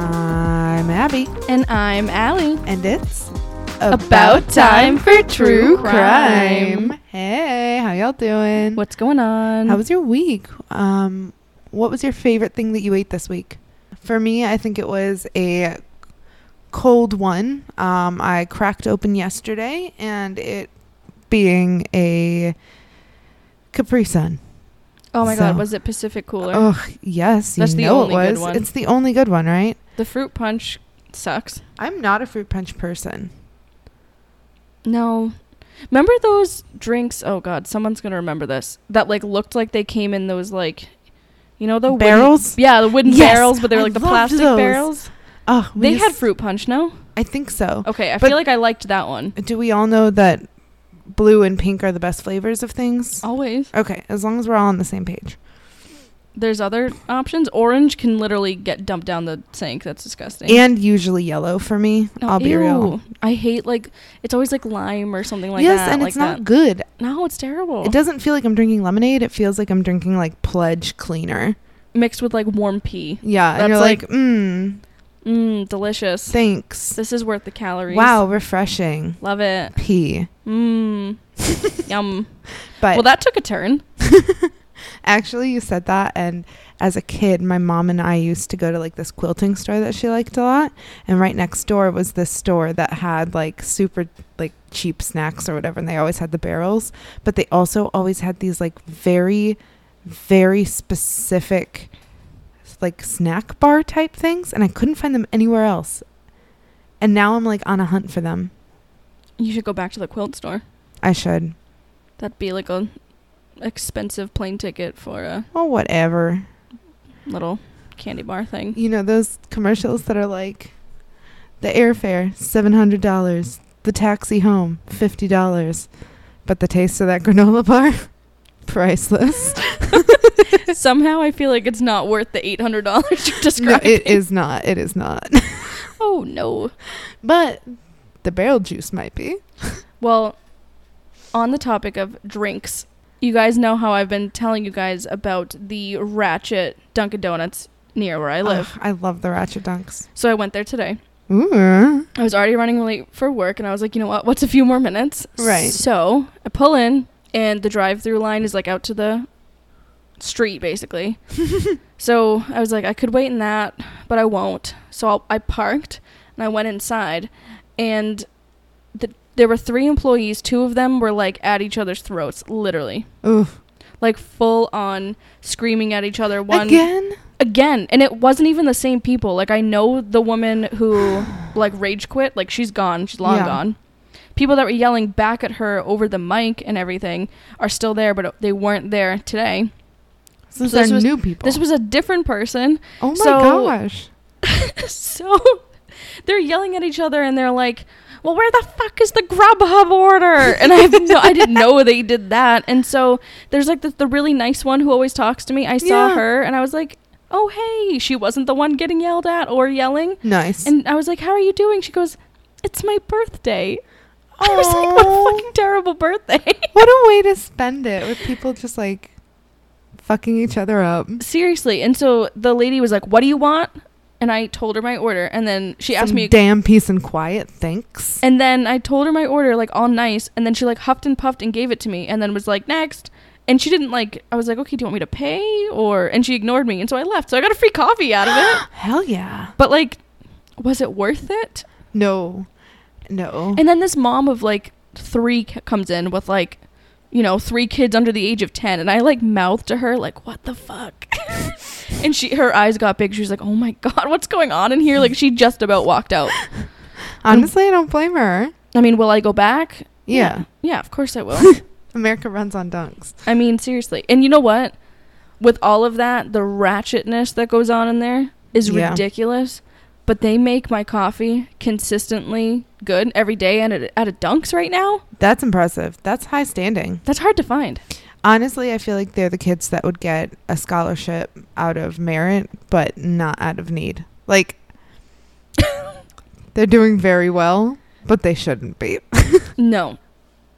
I'm Abby, And I'm Allie. and it's About time for true crime. Hey, how y'all doing? What's going on? How was your week? Um, what was your favorite thing that you ate this week? For me, I think it was a cold one. Um, I cracked open yesterday, and it being a Capri Sun. oh my so- god, was it Pacific Cooler? Oh yes, That's you the know only it good was. one. It's the only good one, right? The fruit punch sucks. I'm not a fruit punch person. No. Remember those drinks? Oh god, someone's going to remember this. That like looked like they came in those like you know the wooden- Barrels? yeah, the wooden Yes, barrels, but they were I like the plastic those. barrels. Oh, They had fruit punch, no? I think so. Okay, I But- feel like I liked that one. Do we all know that blue and pink are the best flavors of things? Always. Okay, as long as we're all on the same page. There's other options. Orange can literally get dumped down the sink. That's disgusting. And usually yellow for me. No, I'll be real. I hate like it's always like lime or something like yes, that. Yes, and like it's not that. good. No, it's terrible. It doesn't feel like I'm drinking lemonade. It feels like I'm drinking like Pledge cleaner. Mixed with like warm pea. Yeah, and That's you're like, like- mmm, Mmm, delicious. thanks. This is worth the calories. Wow, refreshing. Love it. Pea. Mmm. Yum. But Well, that took a turn. Actually, you said that, and as a kid, my mom and I used to go to like this quilting store that she liked a lot, and right next door was this store that had like super like cheap snacks or whatever, and they always had the barrels, but they also always had these like very, very specific like snack bar type things, and I couldn't find them anywhere else. And now I'm like on a hunt for them. You should go back to the quilt store. I should. That'd be like a expensive plane ticket for a Well, whatever. little candy bar thing. you know those commercials that are like the airfare seven hundred dollars the taxi home fifty dollars but the taste of that granola bar priceless Somehow I feel like it's not worth the eight hundred dollars you're no describing. it is not it is not Oh no. but the barrel juice might be Well, on the topic of drinks, you guys know how I've been telling you guys about the Ratchet Dunkin' Donuts near where I live. Ugh, i love the ratchet dunks So I went there today. Ooh. I was already running late for work, and I was like, you know what? What's a few more minutes? Right. So I pull in, and the drive-through line is like out to the street, basically. so I was like, I could wait in that, but I won't. So I'll, I parked, and I went inside, and the, there were three employees. Two of them were like at each other's throats, literally, Ooh. like full on screaming at each other. One again? Again. And it wasn't even the same people. Like i know the woman who like rage quit. Like she's gone. She's long Yeah. gone. People that were yelling back at her over the mic and everything are still there but they weren't there today. So these So this are was- new people. this was a different person. Oh my so- gosh. so they're yelling at each other and they're like well where the fuck is the grubhub order and i no i didn't know they did that and so there's like the, the really nice one who always talks to me i saw Yeah. her and i was like oh hey she wasn't the one getting yelled at or yelling nice And I was like, "How are you doing?" She goes, "It's my birthday." I was like, "What a fucking terrible birthday!" what a way to spend it with people just like fucking each other up Seriously. And so the lady was like, "What do you want?" And I told her my order, and then she asked Some me, damn peace and quiet. Thanks. and then I told her my order like all nice, and then she like huffed and puffed and gave it to me, and then was like, "Next." And she didn't like. I was like, "Okay, do you want me to pay?" Or and she ignored me, and so I left. So I got a free coffee out of it. Hell yeah. But like, was it worth it? No. No. And then this mom of like three c- comes in with like, you know, three kids under the age of 10. And I like mouthed to her, like, what the fuck? and she, her eyes got big. She was like, oh my God, what's going on in here? Like, she just about walked out. Honestly, I don't blame her. I mean, will I go back? Yeah. Yeah, of course I will. America runs on dunks. I mean, seriously. And you know what? With all of that, the ratchetness that goes on in there is Yeah. ridiculous. But they make my coffee consistently good every day and at, at a Dunks right now. That's impressive. That's high standing. That's hard to find. Honestly, I feel like they're the kids that would get a scholarship out of merit, but not out of need. Like, they're doing very well, but they shouldn't be. No.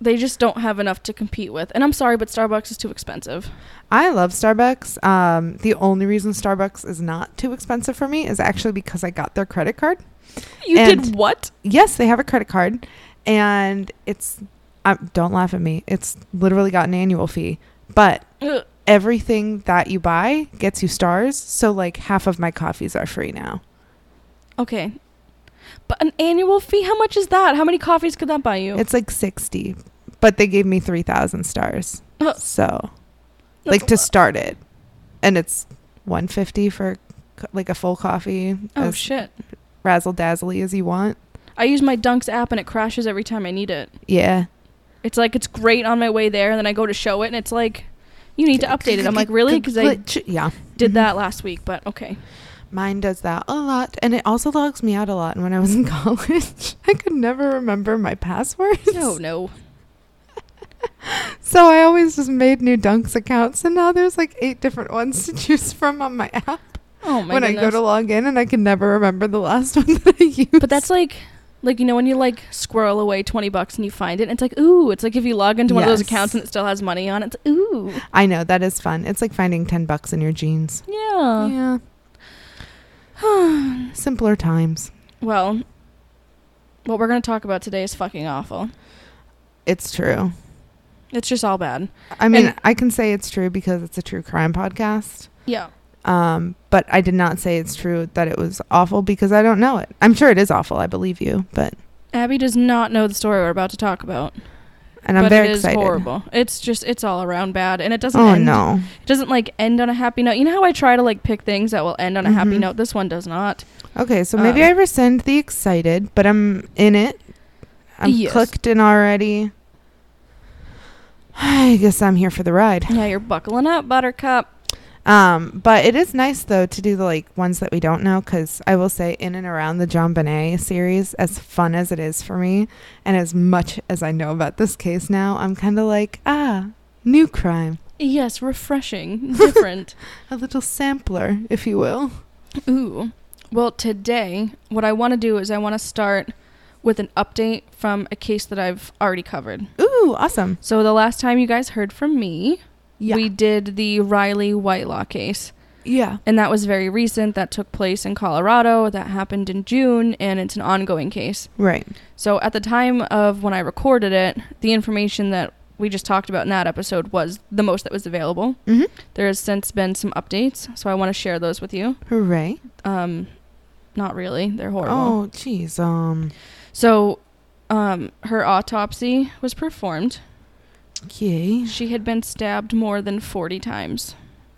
they just don't have enough to compete with. And I'm sorry, but Starbucks is too expensive. I love Starbucks. Um, the only reason Starbucks is not too expensive for me is actually because I got their credit card. You And- did what? Yes, they have a credit card, and it's um, don't laugh at me. It's literally got an annual fee, but Ugh. everything that you buy gets you stars. So like half of my coffees are free now. Okay. But an annual fee? How much is that? How many coffees could that buy you? It's like sixty, but they gave me three thousand stars. Uh, So That's like to lot. start it, and it's one fifty for co- like a full coffee. Oh shit. razzle dazzly as you want. I use my Dunks app and it crashes every time I need it. Yeah. It's like it's great on my way there and then I go to show it and it's like you need to update it. I'm like, "Really?" Cuz I yeah. did that mm-hmm. last week, but okay. Mine does that a lot, and it also logs me out a lot. And when I was in college, I could never remember my passwords. No, no. So I always just made new Dunks accounts, and now there's like eight different ones to choose from on my app Oh my when I go to log in, and I can never remember the last one that I used. But that's like, like you know, when you like squirrel away twenty bucks and you find it, and it's like, ooh, it's like if you log into one of those accounts and it still has money on it. It's ooh, I know that is fun. It's like finding ten bucks in your jeans. yeah. Yeah. Simpler times. Well, what we're gonna talk about today is fucking awful. It's true. It's just all bad. I mean, And- I can say it's true because it's a true crime podcast. Yeah. Um, but I did not say it's true that it was awful because I don't know it. I'm sure it is awful. I believe you, but Abby does not know the story we're about to talk about. and I'm but very it is excited. horrible. It's just it's all around bad, and it doesn't. Oh end, no. It doesn't like end on a happy note. You know how I try to like pick things that will end on a happy Mhm. note. This one does not. Okay, so maybe Um, I rescind the excited, but I'm in it. I'm Yes. clicked in already. I guess I'm here for the ride. Yeah, you're buckling up, Buttercup. Um, but it is nice though to do the like ones that we don't know because I will say in and around the JonBenét series, as fun as it is for me, and as much as I know about this case now, I'm kind of like ah, new crime, Yes, refreshing, different. a little sampler, if you will. Ooh. Well, today, what I want to do is I want to start with an update from a case that I've already covered. Ooh, awesome! So, the last time you guys heard from me, Yeah, we did the Riley Whitelaw case. yeah, And that was very recent. That took place in Colorado. That happened in June, and it's an ongoing case. right. So, at the time of when I recorded it, the information that we just talked about in that episode was the most that was available. Mm-hmm. There has since been some updates, so I want to share those with you. Hooray! Um, not really. They're horrible. Oh, jeez. Um, So, um, her autopsy was performed. yay. She had been stabbed more than 40 times.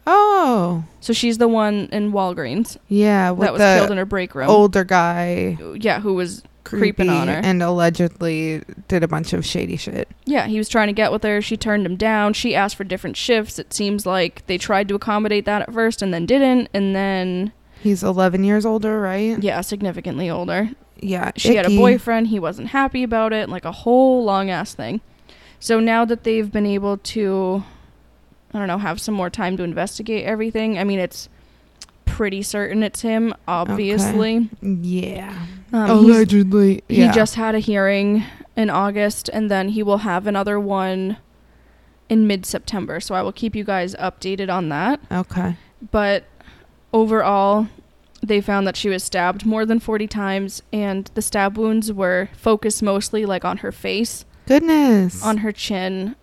Oh, So she's the one in Walgreens yeah, with that was killed in her break room. older guy Yeah, who was creeping on her. and allegedly did a bunch of shady shit. Yeah, he was trying to get with her. She turned him down. She asked for different shifts. It seems like they tried to accommodate that at first and then didn't. And then, He's 11 years older, right? yeah, significantly older. Yeah. She had a boyfriend. He wasn't happy about it. Like a whole long ass thing. So now that they've been able to, I don't know, have some more time to investigate everything. I mean, it's pretty certain it's him, obviously. Yeah. Um, he's- Allegedly. he just had a hearing in August, and then he will have another one in mid September. So I will keep you guys updated on that. Okay. But overall, they found that she was stabbed more than 40 times, and the stab wounds were focused mostly like on her face, Goodness. on her chin,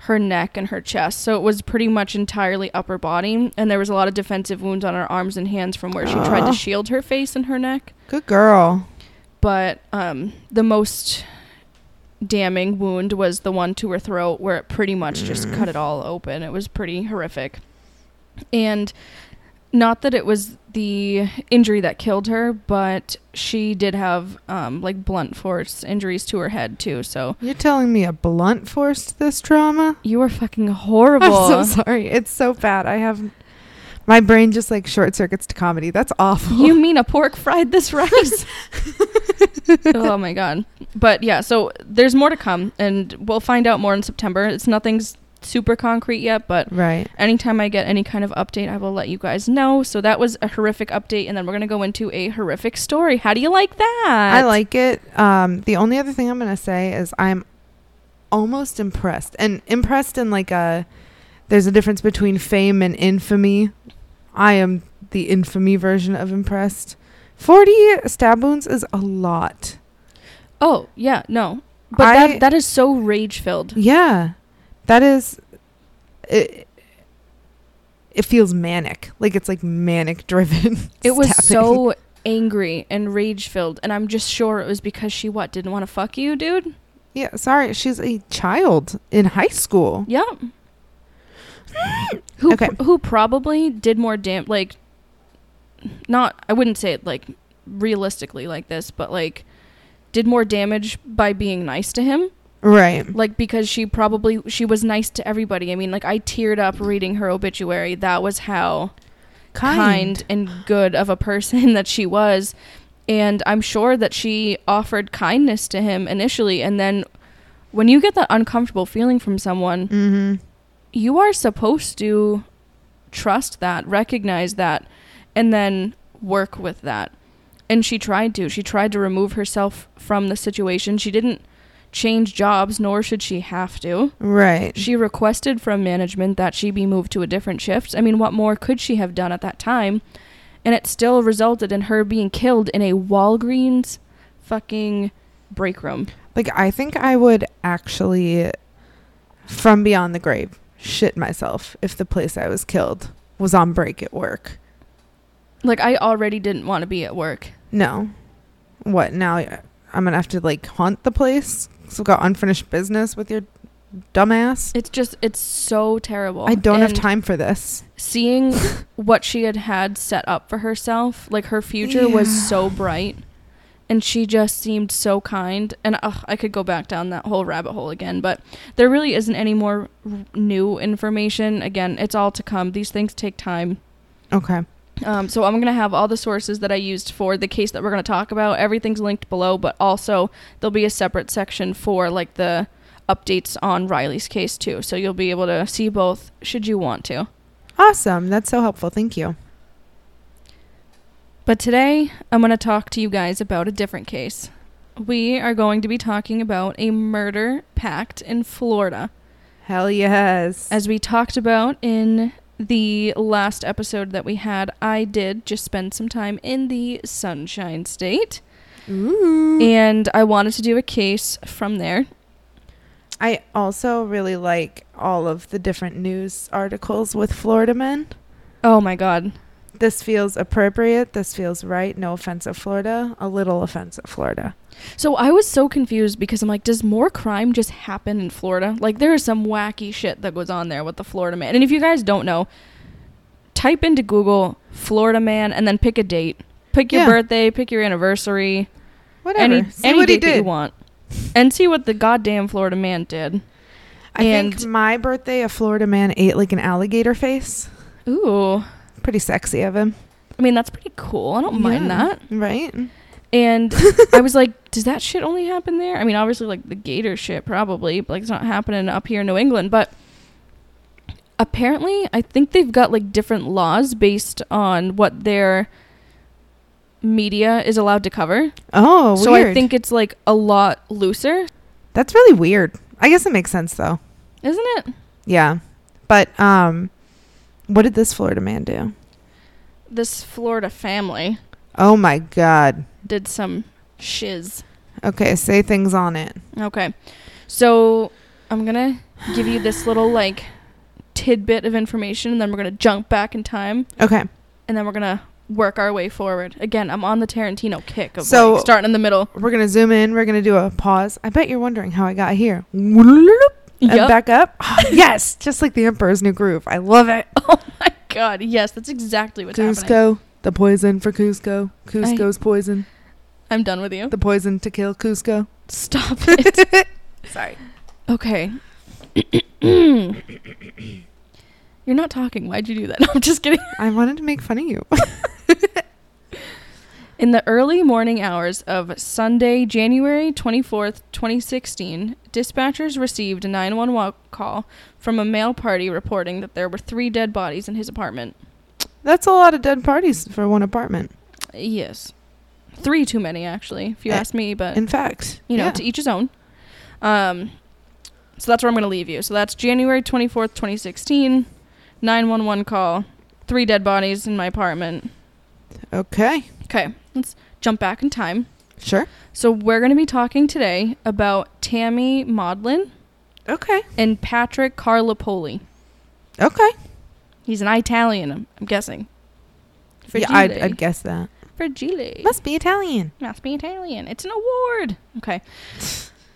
her neck, and her chest. So it was pretty much entirely upper body, and there was a lot of defensive wounds on her arms and hands from where she tried to shield her face and her neck. Good girl. But um, the most damning wound was the one to her throat, where it pretty much just Mm. cut it all open. It was pretty horrific. And not that it was the injury that killed her, but she did have um, like blunt force injuries to her head too. So You're telling me a blunt forced this trauma? you are fucking horrible. I'm so sorry. It's so bad. I have my brain just like short circuits to comedy. That's awful. You mean a pork fried this rice? oh my god. But yeah, so there's more to come and we'll find out more in September. It's nothing's super concrete yet, but right. anytime I get any kind of update, I will let you guys know. So that was a horrific update and then we're going to go into a horrific story. How do you like that? I like it. Um, the only other thing I'm gonna say is I'm almost impressed. And impressed in like a there's a difference between fame and infamy. I am the infamy version of impressed. 40 stab wounds is a lot. Oh yeah, no, but I- that that is so rage filled. Yeah. That is it, it feels manic. Like it's like manic driven. It was so angry and rage filled, and I'm just sure it was because she what didn't want to fuck you, dude. Yeah, sorry. She's a child in high school. Yeah. who Okay. pr- who probably did more dam like not I wouldn't say it like realistically like this, but like did more damage by being nice to him. Right. Like because she probably she was nice to everybody. I mean, like I teared up reading her obituary. That was how kind, and good of a person that she was. And I'm sure that she offered kindness to him initially. And then when you get that uncomfortable feeling from someone, Mm-hmm. you are supposed to trust that, recognize that, and then work with that. And she tried to. She tried to remove herself from the situation. She didn't change jobs, nor should she have to. Right. She requested from management that she be moved to a different shift. I mean, what more could she have done at that time? And it still resulted in her being killed in a Walgreens fucking break room. Like I think I would actually from beyond the grave shit myself if the place I was killed was on break at work. Like, I already didn't want to be at work. No. What now I'm going to have to like haunt the place? So got unfinished business with your dumbass? It's just, it's so terrible. I don't have time for this. Seeing what she had had set up for herself, like her future was so bright. And she just seemed so kind. And ugh, I could go back down that whole rabbit hole again. But there really isn't any more r- new information. Again, it's all to come. These things take time. Okay. Um, so I'm going to have all the sources that I used for the case that we're going to talk about. Everything's linked below, but also there'll be a separate section for like the updates on Riley's case too. So you'll be able to see both should you want to. Awesome. That's so helpful. Thank you. But today I'm going to talk to you guys about a different case. We are going to be talking about a murder pact in Florida. Hell yes. As we talked about in the last episode that we had, I did just spend some time in the Sunshine State. Ooh. and I wanted to do a case from there. I also really like all of the different news articles with Florida men. Oh my god. This feels appropriate. This feels right. No offense of Florida. A little offense of Florida. So I was so confused because I'm like, does more crime just happen in Florida? Like there is some wacky shit that goes on there with the Florida man. And if you guys don't know, type into Google Florida man and then pick a date. Pick your Yeah. birthday, pick your anniversary, Whatever. any See any what date that you want. And see what the goddamn Florida man did. I think And- my birthday, a Florida man ate like an alligator face. Ooh. Pretty sexy of him. I mean, that's pretty cool. I don't mind that. Right? And I was like, does that shit only happen there? I mean, obviously, like the gator shit, probably. But, like, it's not happening up here in New England. But apparently, I think they've got like different laws based on what their media is allowed to cover. Oh, so weird. I think it's like a lot looser, that's really weird. I guess it makes sense though. isn't it? Yeah. But um what did this Florida man do? This Florida family Oh my god. did some shiz. Okay, say things on it. Okay. So I'm going to give you this little like tidbit of information and then we're going to jump back in time Okay. and then we're going to work our way forward. Again, I'm on the Tarantino kick of So- like, starting in the middle. We're gonna zoom in. We're gonna do a pause. I bet you're wondering how I got here. And Yep. back up. yes, just like the Emperor's New Groove. I love it. Oh my god, yes, that's exactly what's happening. Kuzco, the poison for Kuzco. Kuzco's poison. I'm done with you. The poison to kill Kuzco. Stop it. Sorry. okay. You're not talking. Why'd you do that? No, I'm just kidding. I wanted to make fun of you. In the early morning hours of Sunday, January 24th, 2016, dispatchers received a 911 call from a male party reporting that there were three dead bodies in his apartment. That's a lot of dead parties for one apartment. Yes. Three too many, actually, if you Eh, ask me, but In fact, you know, yeah. to each his own. Um, So that's where I'm going to leave you. So that's January 24th, 2016. 911 call. Three dead bodies in my apartment. Okay. Okay, let's jump back in time. Sure. So we're going to be talking today about Tammy Modlin Okay. and Patrick Carlopoli. Okay. He's an Italian, I'm, I'm guessing. Yeah, I'd, I'd guess that. Fragile. Must be Italian. Must be Italian. It's an award. Okay.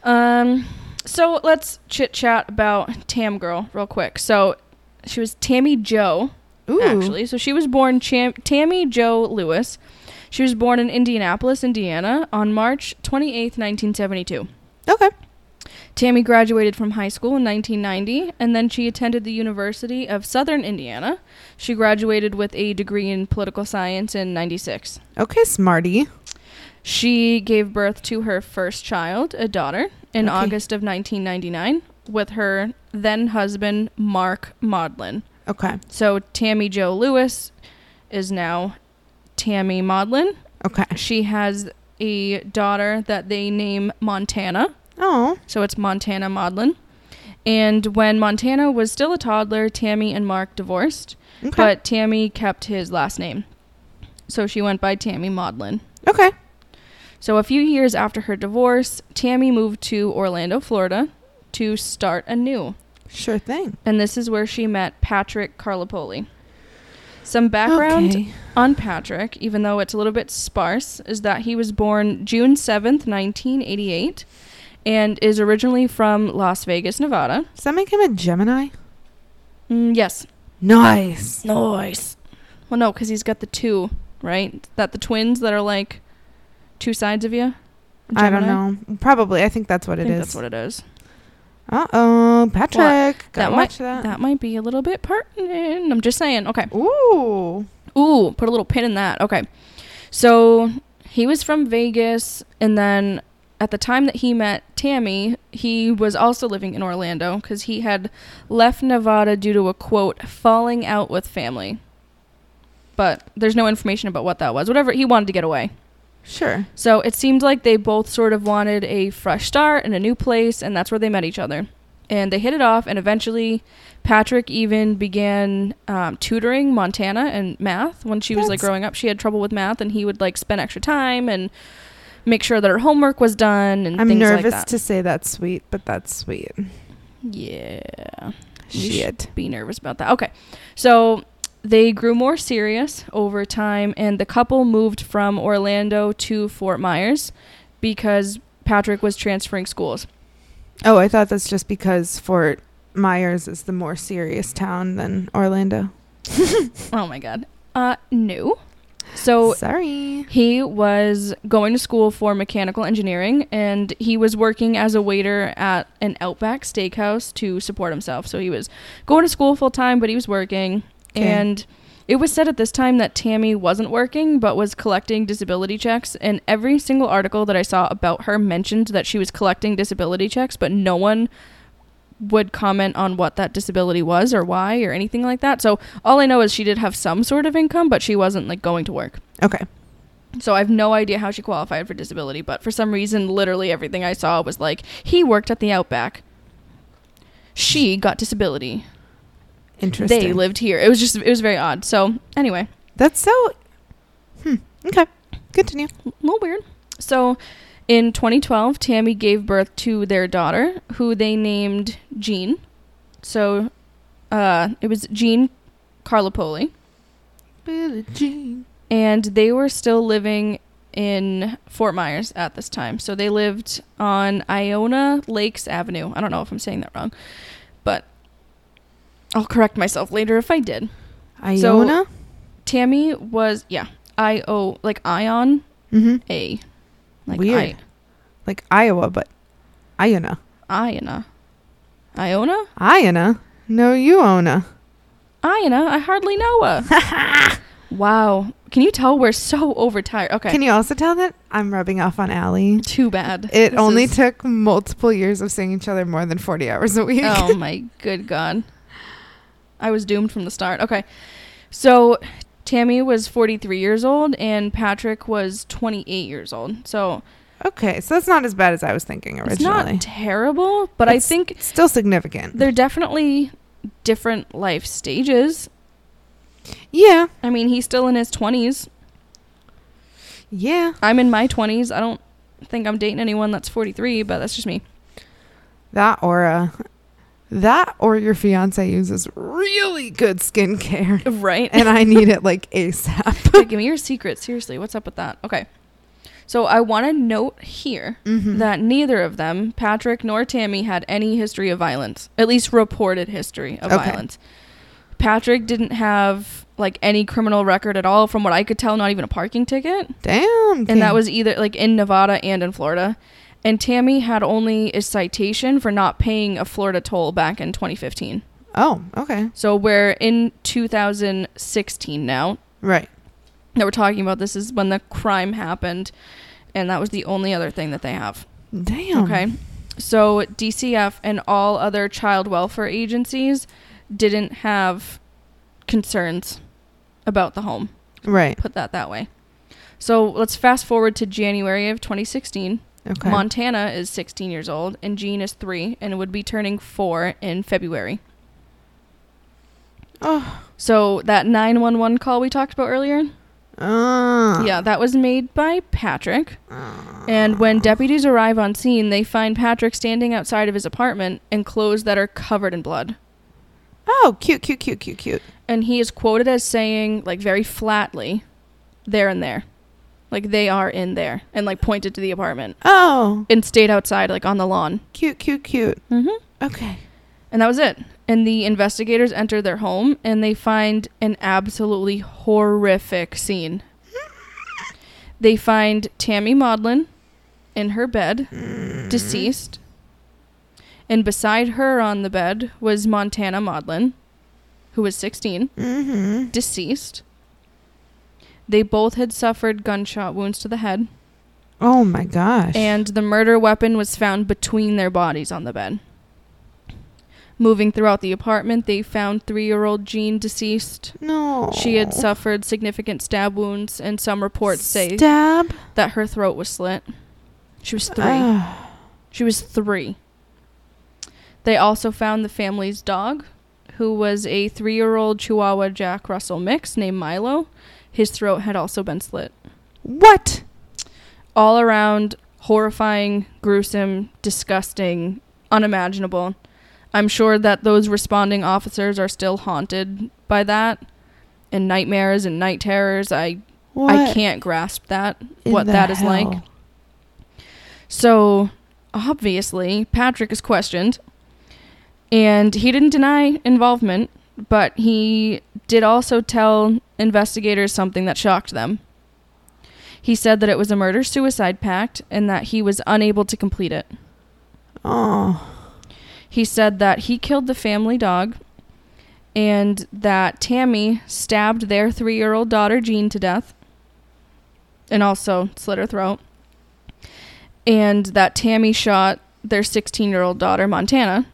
Um, so let's chit chat about Tam Girl real quick. So she was Tammy Jo, Ooh. actually. So she was born Cham- Tammy Jo Lewis. She was born in Indianapolis, Indiana on March 28th, 1972. Okay. Tammy graduated from high school in 1990 and then she attended the University of Southern Indiana. She graduated with a degree in political science in 96. Okay, smarty. She gave birth to her first child, a daughter, in Okay. August of 1999 with her then husband, Mark Modlin. Okay. So Tammy Jo Lewis is now Tammy Modlin. Okay. She has a daughter that they name Montana. Oh. So it's Montana Modlin. And when Montana was still a toddler, Tammy and Mark divorced, Okay. but Tammy kept his last name. So she went by Tammy Modlin. okay. So a few years after her divorce, Tammy moved to Orlando, Florida to start anew. Sure thing. And this is where she met Patrick Carlopoli. Some background Okay. on Patrick, even though it's a little bit sparse, is that he was born June 7th, 1988, and is originally from Las Vegas, Nevada. Does that make him a Gemini? Mm, yes. Nice. Nice. Well, no, because he's got the two, right? That the twins that are like two sides of you. I don't know. Probably. I think that's what I it think is. that's what it is. Uh oh, Patrick. That might that. that might be a little bit pertinent. I'm just saying. Okay. Ooh. Ooh, put a little pin in that. Okay. So he was from Vegas, and then at the time that he met Tammy, he was also living in Orlando because he had left Nevada due to a quote falling out with family. But there's no information about what that was. Whatever, he wanted to get away. Sure. So it seemed like they both sort of wanted a fresh start and a new place, and that's where they met each other. And they hit it off, and eventually, Patrick even began um, tutoring Montana and math when she was like growing up. She had trouble with math, and he would like spend extra time and make sure that her homework was done and I'm things nervous like that. to say that's sweet, but that's sweet. yeah, Shit. be nervous about that. Okay, so they grew more serious over time, and the couple moved from Orlando to Fort Myers because Patrick was transferring schools. Oh, I thought that's just because Fort Myers is the more serious town than Orlando. Oh my god. Uh, no. So sorry. he was going to school for mechanical engineering, and he was working as a waiter at an Outback Steakhouse to support himself. So he was going to school full time, but he was working, Okay. and. It was said at this time that Tammy wasn't working but was collecting disability checks, and every single article that I saw about her mentioned that she was collecting disability checks, but no one would comment on what that disability was or why or anything like that. So all I know is she did have some sort of income, but she wasn't like going to work. Okay. So I have no idea how she qualified for disability, but for some reason, literally everything I saw was like he worked at the Outback. She got disability. Interesting. They lived here. It was just it was very odd. So anyway, That's so. Hmm. Okay. Continue. a little weird. So in 2012, Tammy gave birth to their daughter, who they named Jean. So uh, it was Jean Carlopoli. Billie Jean. and they were still living in Fort Myers at this time. So they lived on Iona Lakes Avenue. I don't know if I'm saying that wrong, I'll correct myself later if I did. Iona. Tammy was yeah, I O like Ion mm-hmm. A, like Weird. Like Iowa, but Iona. I, Iona, Iona, Iona. No, you Ona. Iona. I hardly know her. wow, can you tell we're so overtired? Okay, Can you also tell that I'm rubbing off on Allie? too bad. It This only is- took multiple years of seeing each other more than 40 hours a week. oh my good god. I was doomed from the start. Okay. So Tammy was 43 years old and Patrick was 28 years old. So Okay, so that's not as bad as I was thinking originally. It's not terrible, but I It's think Still significant. they're definitely different life stages. yeah, I mean, he's still in his 20s. yeah. I'm in my 20s. I don't think I'm dating anyone that's 43, but that's just me. That uh, that or your fiance uses really good skincare, Right? and I need it like ASAP. Like, give me your secret. Seriously, what's up with that? Okay. So I want to note here Mhm. that neither of them, Patrick nor Tammy, had any history of violence, at least reported history of Okay. violence. Patrick didn't have like any criminal record at all, from what I could tell, not even a parking ticket. Damn. And that was either like in Nevada and in Florida. And Tammy had only a citation for not paying a Florida toll back in 2015. oh okay So we're in 2016 now. right. That we're talking about this is when the crime happened, and that was the only other thing that they have. Damn. Okay. So DCF and all other child welfare agencies didn't have concerns about the home. Right. Put that that way. So let's fast forward to January of 2016. Okay. Montana is 16 years old and Jean is 3 and would be turning 4 in February. oh. So that 911 call we talked about earlier, Uh, yeah, that was made by Patrick. And when deputies arrive on scene, they find Patrick standing outside of his apartment in clothes that are covered in blood. Oh, cute, cute, cute, cute, cute. And he is quoted as saying, like very flatly, there and there. Like they are in there. And like pointed to the apartment. Oh, And stayed outside, like on the lawn. cute, cute, cute. Mm-hmm. Okay. And that was it. And the investigators enter their home and they find an absolutely horrific scene. They find Tammy Modlin in her bed, deceased. And beside her on the bed was Montana Modlin, who was 16, Mm-hmm. deceased. They both had suffered gunshot wounds to the head, Oh my gosh. and the murder weapon was found between their bodies on the bed. Moving throughout the apartment, they found three year old Jean deceased. no, She had suffered significant stab wounds, and some reports say stab. that her throat was slit. She was three. Ah. She was three. They also found the family's dog, who was a three year old Chihuahua Jack Russell mix named Milo. His throat had also been slit. what? All around horrifying, gruesome, disgusting, unimaginable. I'm sure that those responding officers are still haunted by that and nightmares and night terrors. I What I can't grasp that what that is like. So, obviously, Patrick is questioned. And he didn't deny involvement, but he did also tell investigators something that shocked them. He said that it was a murder suicide pact and that he was unable to complete it. Oh, He said that he killed the family dog and that Tammy stabbed their three year old daughter Jean to death and also slit her throat. And that Tammy shot their 16 year old daughter Montana.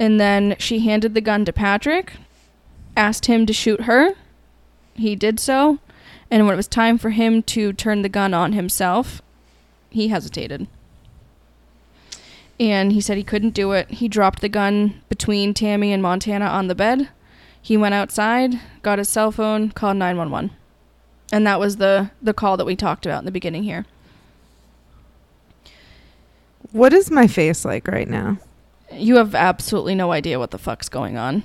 And then she handed the gun to Patrick, asked him to shoot her. He did so. And when it was time for him to turn the gun on himself, he hesitated and he said he couldn't do it. He dropped the gun between Tammy and Montana on the bed. He went outside, got his cell phone, called 911. And that was the the call that we talked about in the beginning here. what is my face like right now? You have absolutely no idea what the fuck's going on.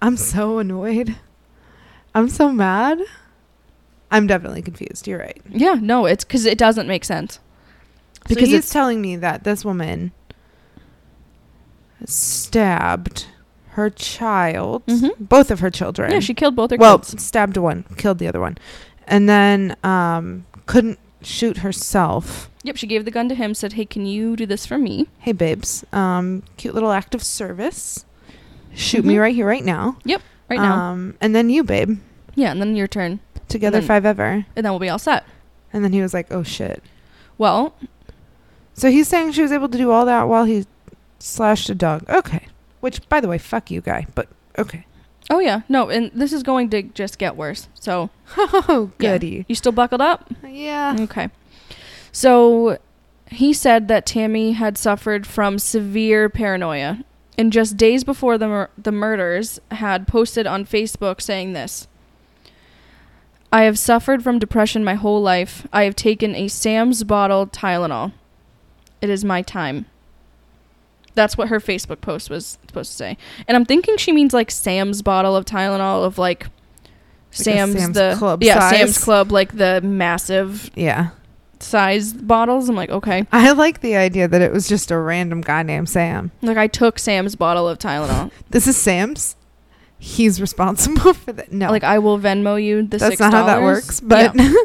I'm so annoyed. I'm so mad. I'm definitely confused. You're right. Yeah, no, it's cuz it doesn't make sense. Because Because he's it's telling me that this woman stabbed her child, Mhm. both of her children. Yeah, she killed both her well, kids. stabbed one, killed the other one, and then um, couldn't shoot herself. Yep, she gave the gun to him, said, "Hey, can you do this for me?" Hey, babes, um, cute little act of service. Shoot me Mhm. right here, right now. Yep, right now. Um, and then you, babe. yeah, and then your turn. Together, then- five ever. And then we'll be all set. And then he was like, "Oh shit." Well, So he's saying she was able to do all that while he slashed a dog. Okay. Which, by the way, fuck you, guy. But okay. oh yeah, no, and this is going to just get worse. So, Oh, Yeah. goody. you still buckled up? Yeah. Okay. So he said that Tammy had suffered from severe paranoia and just days before the mur- the murders had posted on Facebook saying this. I have suffered from depression my whole life. I have taken a Sam's bottle Tylenol. It is my time. That's what her Facebook post was supposed to say. And I'm thinking she means like Sam's bottle of Tylenol of like Sam's, Sam's the Club yeah size? Sam's Club like the massive Yeah. Size bottles. I'm like okay, I like the idea that it was just a random guy named Sam. like I took Sam's bottle of Tylenol. This is Sam's. He's responsible for that. No, Like I will Venmo you the that's $6. not how that works. But Yeah.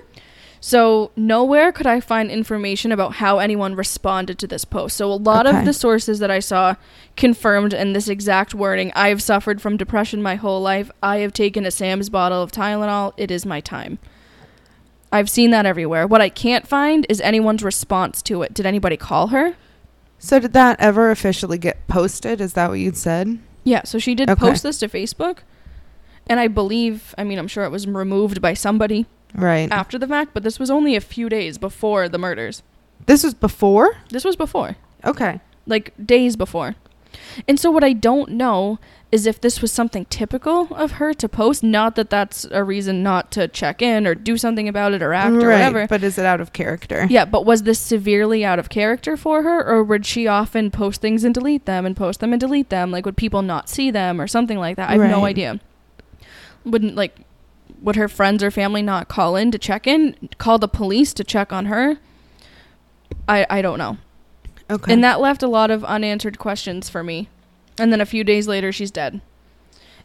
So nowhere could I find information about how anyone responded to this post. So a lot Okay. of the sources that I saw confirmed in this exact wording. I have suffered from depression my whole life. I have taken a Sam's bottle of Tylenol. It is my time. I've seen that everywhere. What I can't find is anyone's response to it. Did anybody call her? so did that ever officially get posted? Is that what you'd said? Yeah, so she did Okay. post this to Facebook. And I believe, I mean, I'm sure it was removed by somebody Right. after the fact, but this was only a few days before the murders. This was before. This was before. Okay. like days before. And so what I don't know is if this was something typical of her to post, not that that's a reason not to check in or do something about it or act or whatever. But is it out of character? Yeah, but was this severely out of character for her or would she often post things and delete them and post them and delete them? Like would people not see them or something like that? I have no idea. Wouldn't like would her friends or family not call in to check in? Call the police to check on her? I I don't know. Okay. And that left a lot of unanswered questions for me. And then a few days later, she's dead.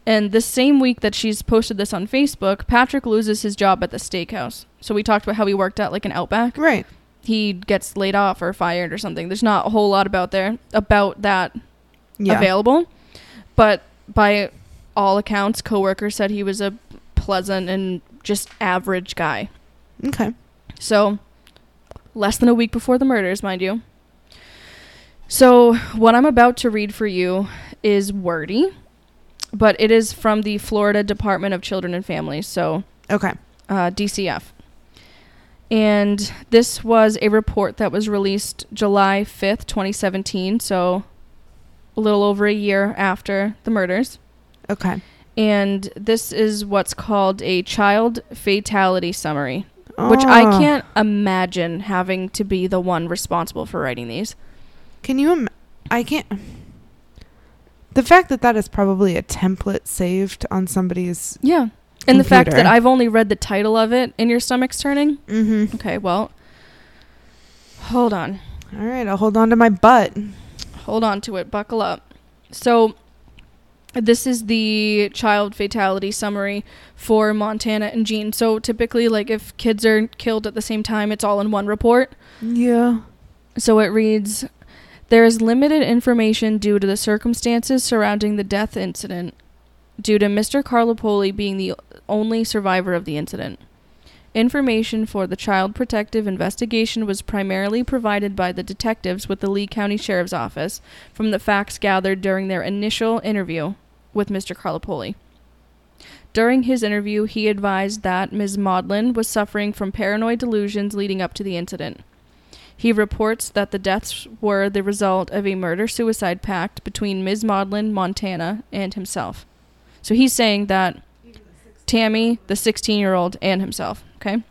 And the same week that she's posted this on Facebook, Patrick loses his job at the steakhouse. So we talked about how he worked at like an Outback. right. He gets laid off or fired or something. There's not a whole lot about there about that Yeah. available. But by all accounts, coworkers said he was a pleasant and just average guy. Okay. So, less than a week before the murders, mind you. So, what I'm about to read for you is wordy, but it is from the Florida Department of Children and Families, so Okay. uh, DCF. And this was a report that was released July 5th, 2017, so a little over a year after the murders. Okay. And this is what's called a child fatality summary which I Oh. can't imagine having to be the one responsible for writing these. Can you? Im- I can't. The fact that that is probably a template saved on somebody's. Yeah. And the fact that I've only read the title of it and your stomach's turning. Mm-hmm. Okay, well, hold on. All right. I'll hold on to my butt. Hold on to it. Buckle up. So, this is the child fatality summary for Montana and Jean. So, typically, like if kids are killed at the same time, it's all in one report. Yeah. So it reads There is limited information due to the circumstances surrounding the death incident, due to Mr. Carlopoli being the only survivor of the incident. Information for the Child Protective Investigation was primarily provided by the detectives with the Lee County Sheriff's Office from the facts gathered during their initial interview with Mr. Carlopoli. During his interview, he advised that Ms. Modlin was suffering from paranoid delusions leading up to the incident. He reports that the deaths were the result of a murder suicide pact between Ms. Modlin, Montana, and himself. So he's saying that Tammy, the 16 year old, and himself, okay?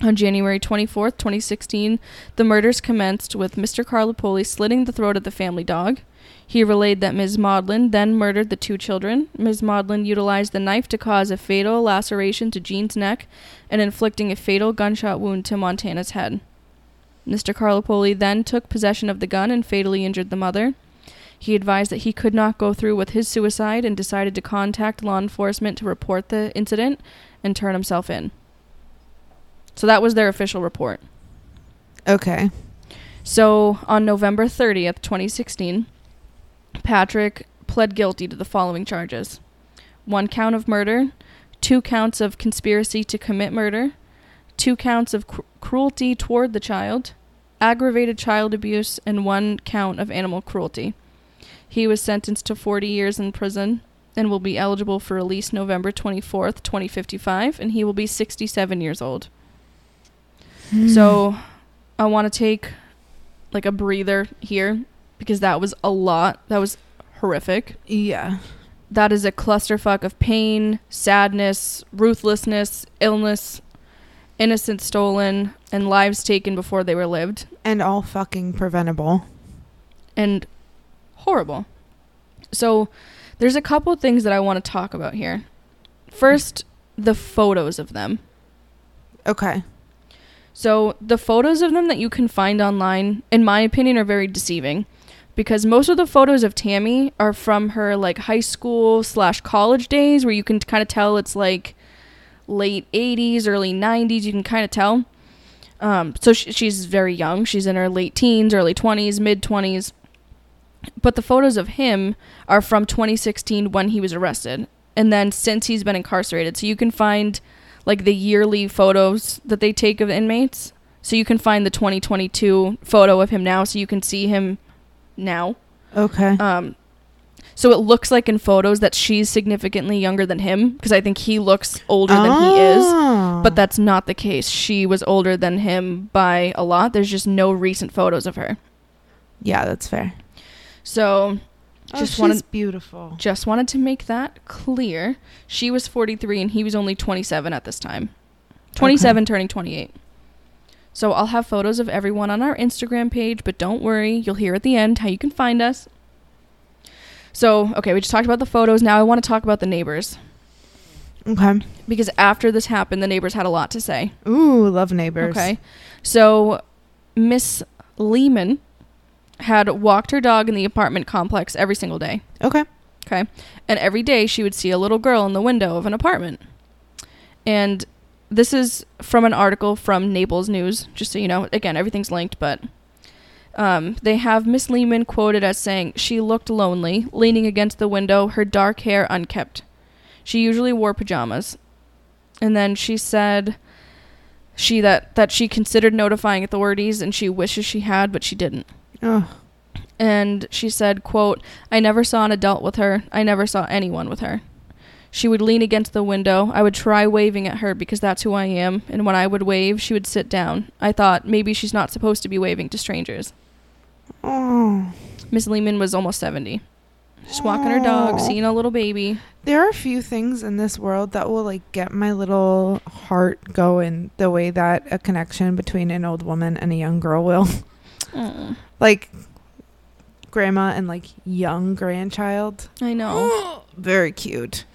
On January 24th, 2016, the murders commenced with Mr. Carlopoli slitting the throat of the family dog. He relayed that Ms. Modlin then murdered the two children. Ms. Modlin utilized the knife to cause a fatal laceration to Jean's neck and inflicting a fatal gunshot wound to Montana's head. Mr. Carlopoli then took possession of the gun and fatally injured the mother. He advised that he could not go through with his suicide and decided to contact law enforcement to report the incident and turn himself in. So that was their official report. Okay. So on November 30th, 2016, Patrick pled guilty to the following charges one count of murder, two counts of conspiracy to commit murder, two counts of cr- cruelty toward the child, aggravated child abuse, and one count of animal cruelty. He was sentenced to 40 years in prison and will be eligible for release November 24th, 2055, and he will be 67 years old. Hmm. So, I want to take like a breather here because that was a lot. That was horrific. Yeah. That is a clusterfuck of pain, sadness, ruthlessness, illness, innocence stolen, and lives taken before they were lived, And all fucking preventable. and horrible. So, there's a couple things that I want to talk about here. First, the photos of them. Okay. So the photos of them that you can find online, in my opinion, are very deceiving, because most of the photos of Tammy are from her like high school slash college days, where you can kind of tell it's like late '80s, early '90s. You can kind of tell. Um, so sh- she's very young. She's in her late teens, early 20s, mid 20s. But the photos of him are from 2016 when he was arrested, and then since he's been incarcerated. So you can find like the yearly photos that they take of inmates. So you can find the 2022 photo of him now, so you can see him now. Okay. Um, so it looks like in photos that she's significantly younger than him because I think he looks older than he is. Oh. But that's not the case. She was older than him by a lot. There's just no recent photos of her. Yeah, that's fair. So Oh, Just she's wanted- beautiful. just wanted to make that clear. She was 43 and he was only 27 at this time. 27 turning 28. So I'll have photos of everyone on our Instagram page, but don't worry, you'll hear at the end how you can find us. So, okay, we just talked about the photos. Now I want to talk about the neighbors. Okay. Because after this happened, the neighbors had a lot to say. Ooh, love neighbors. Okay. So Miss Lehman had walked her dog in the apartment complex every single day. Okay. Okay. And every day she would see a little girl in the window of an apartment. And this is from an article from Naples News, just so you know. Again, everything's linked, but um, they have Miss Lehman quoted as saying, She looked lonely, leaning against the window, her dark hair unkept. She usually wore pajamas. And then she said she that that she considered notifying authorities and she wishes she had, but she didn't. Oh. and she said quote i never saw an adult with her. I never saw anyone with her. She would lean against the window. I would try waving at her because that's who i am. And when i would wave she would sit down. I thought maybe she's not supposed to be waving to strangers Oh. miss lehman was almost 70 just walking her dog Aw. seeing a little baby There are a few things in this world that will like get my little heart going the way that a connection between an old woman and a young girl will. Mm, like grandma and like young grandchild. i know Very cute.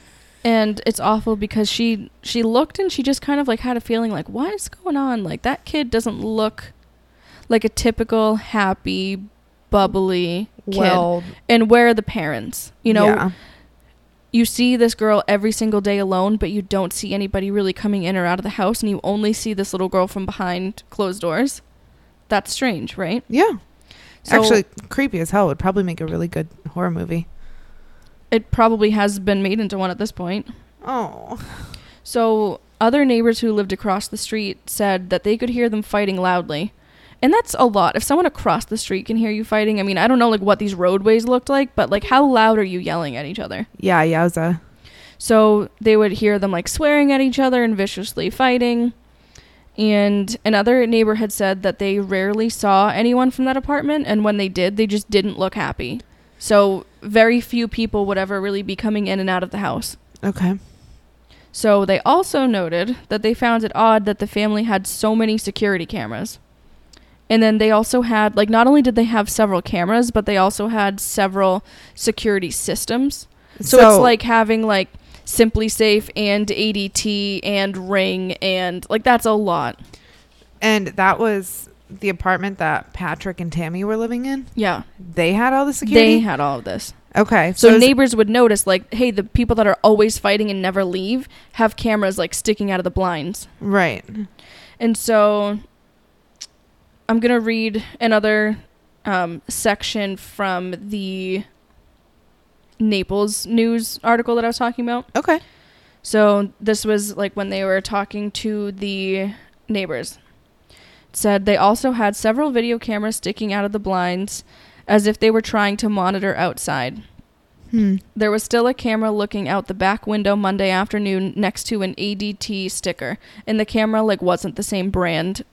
and it's awful because she she looked and she just kind of like had a feeling like what is going on like that kid doesn't look like a typical happy bubbly kid Well, and where are the parents you know yeah. you see this girl every single day alone but you don't see anybody really coming in or out of the house and you only see this little girl from behind closed doors that's strange right Yeah. So Actually, creepy as hell would probably make a really good horror movie. it probably has been made into one at this point Oh. so other neighbors who lived across the street said that they could hear them fighting loudly and that's a lot if someone across the street can hear you fighting i mean i don't know like what these roadways looked like but like how loud are you yelling at each other Yeah, yowza. So they would hear them like swearing at each other and viciously fighting. And another neighbor had said that they rarely saw anyone from that apartment, and when they did, they just didn't look happy. So very few people would ever really be coming in and out of the house. Okay. So they also noted that they found it odd that the family had so many security cameras. And then they also had, like, not only did they have several cameras, but they also had several security systems. So, it's like having like SimpliSafe and ADT and Ring and like that's a lot. and that was the apartment that Patrick and Tammy were living in. Yeah. They had all the security. They had all of this. okay. So, is- neighbors would notice like, hey, the people that are always fighting and never leave have cameras like sticking out of the blinds. right. And so I'm going to read another um, section from the Naples news article that I was talking about. Okay. So this was like when they were talking to the neighbors. It said they also had several video cameras sticking out of the blinds as if they were trying to monitor outside. Hmm. There was still a camera looking out the back window Monday afternoon next to an ADT sticker, and the camera like wasn't the same brand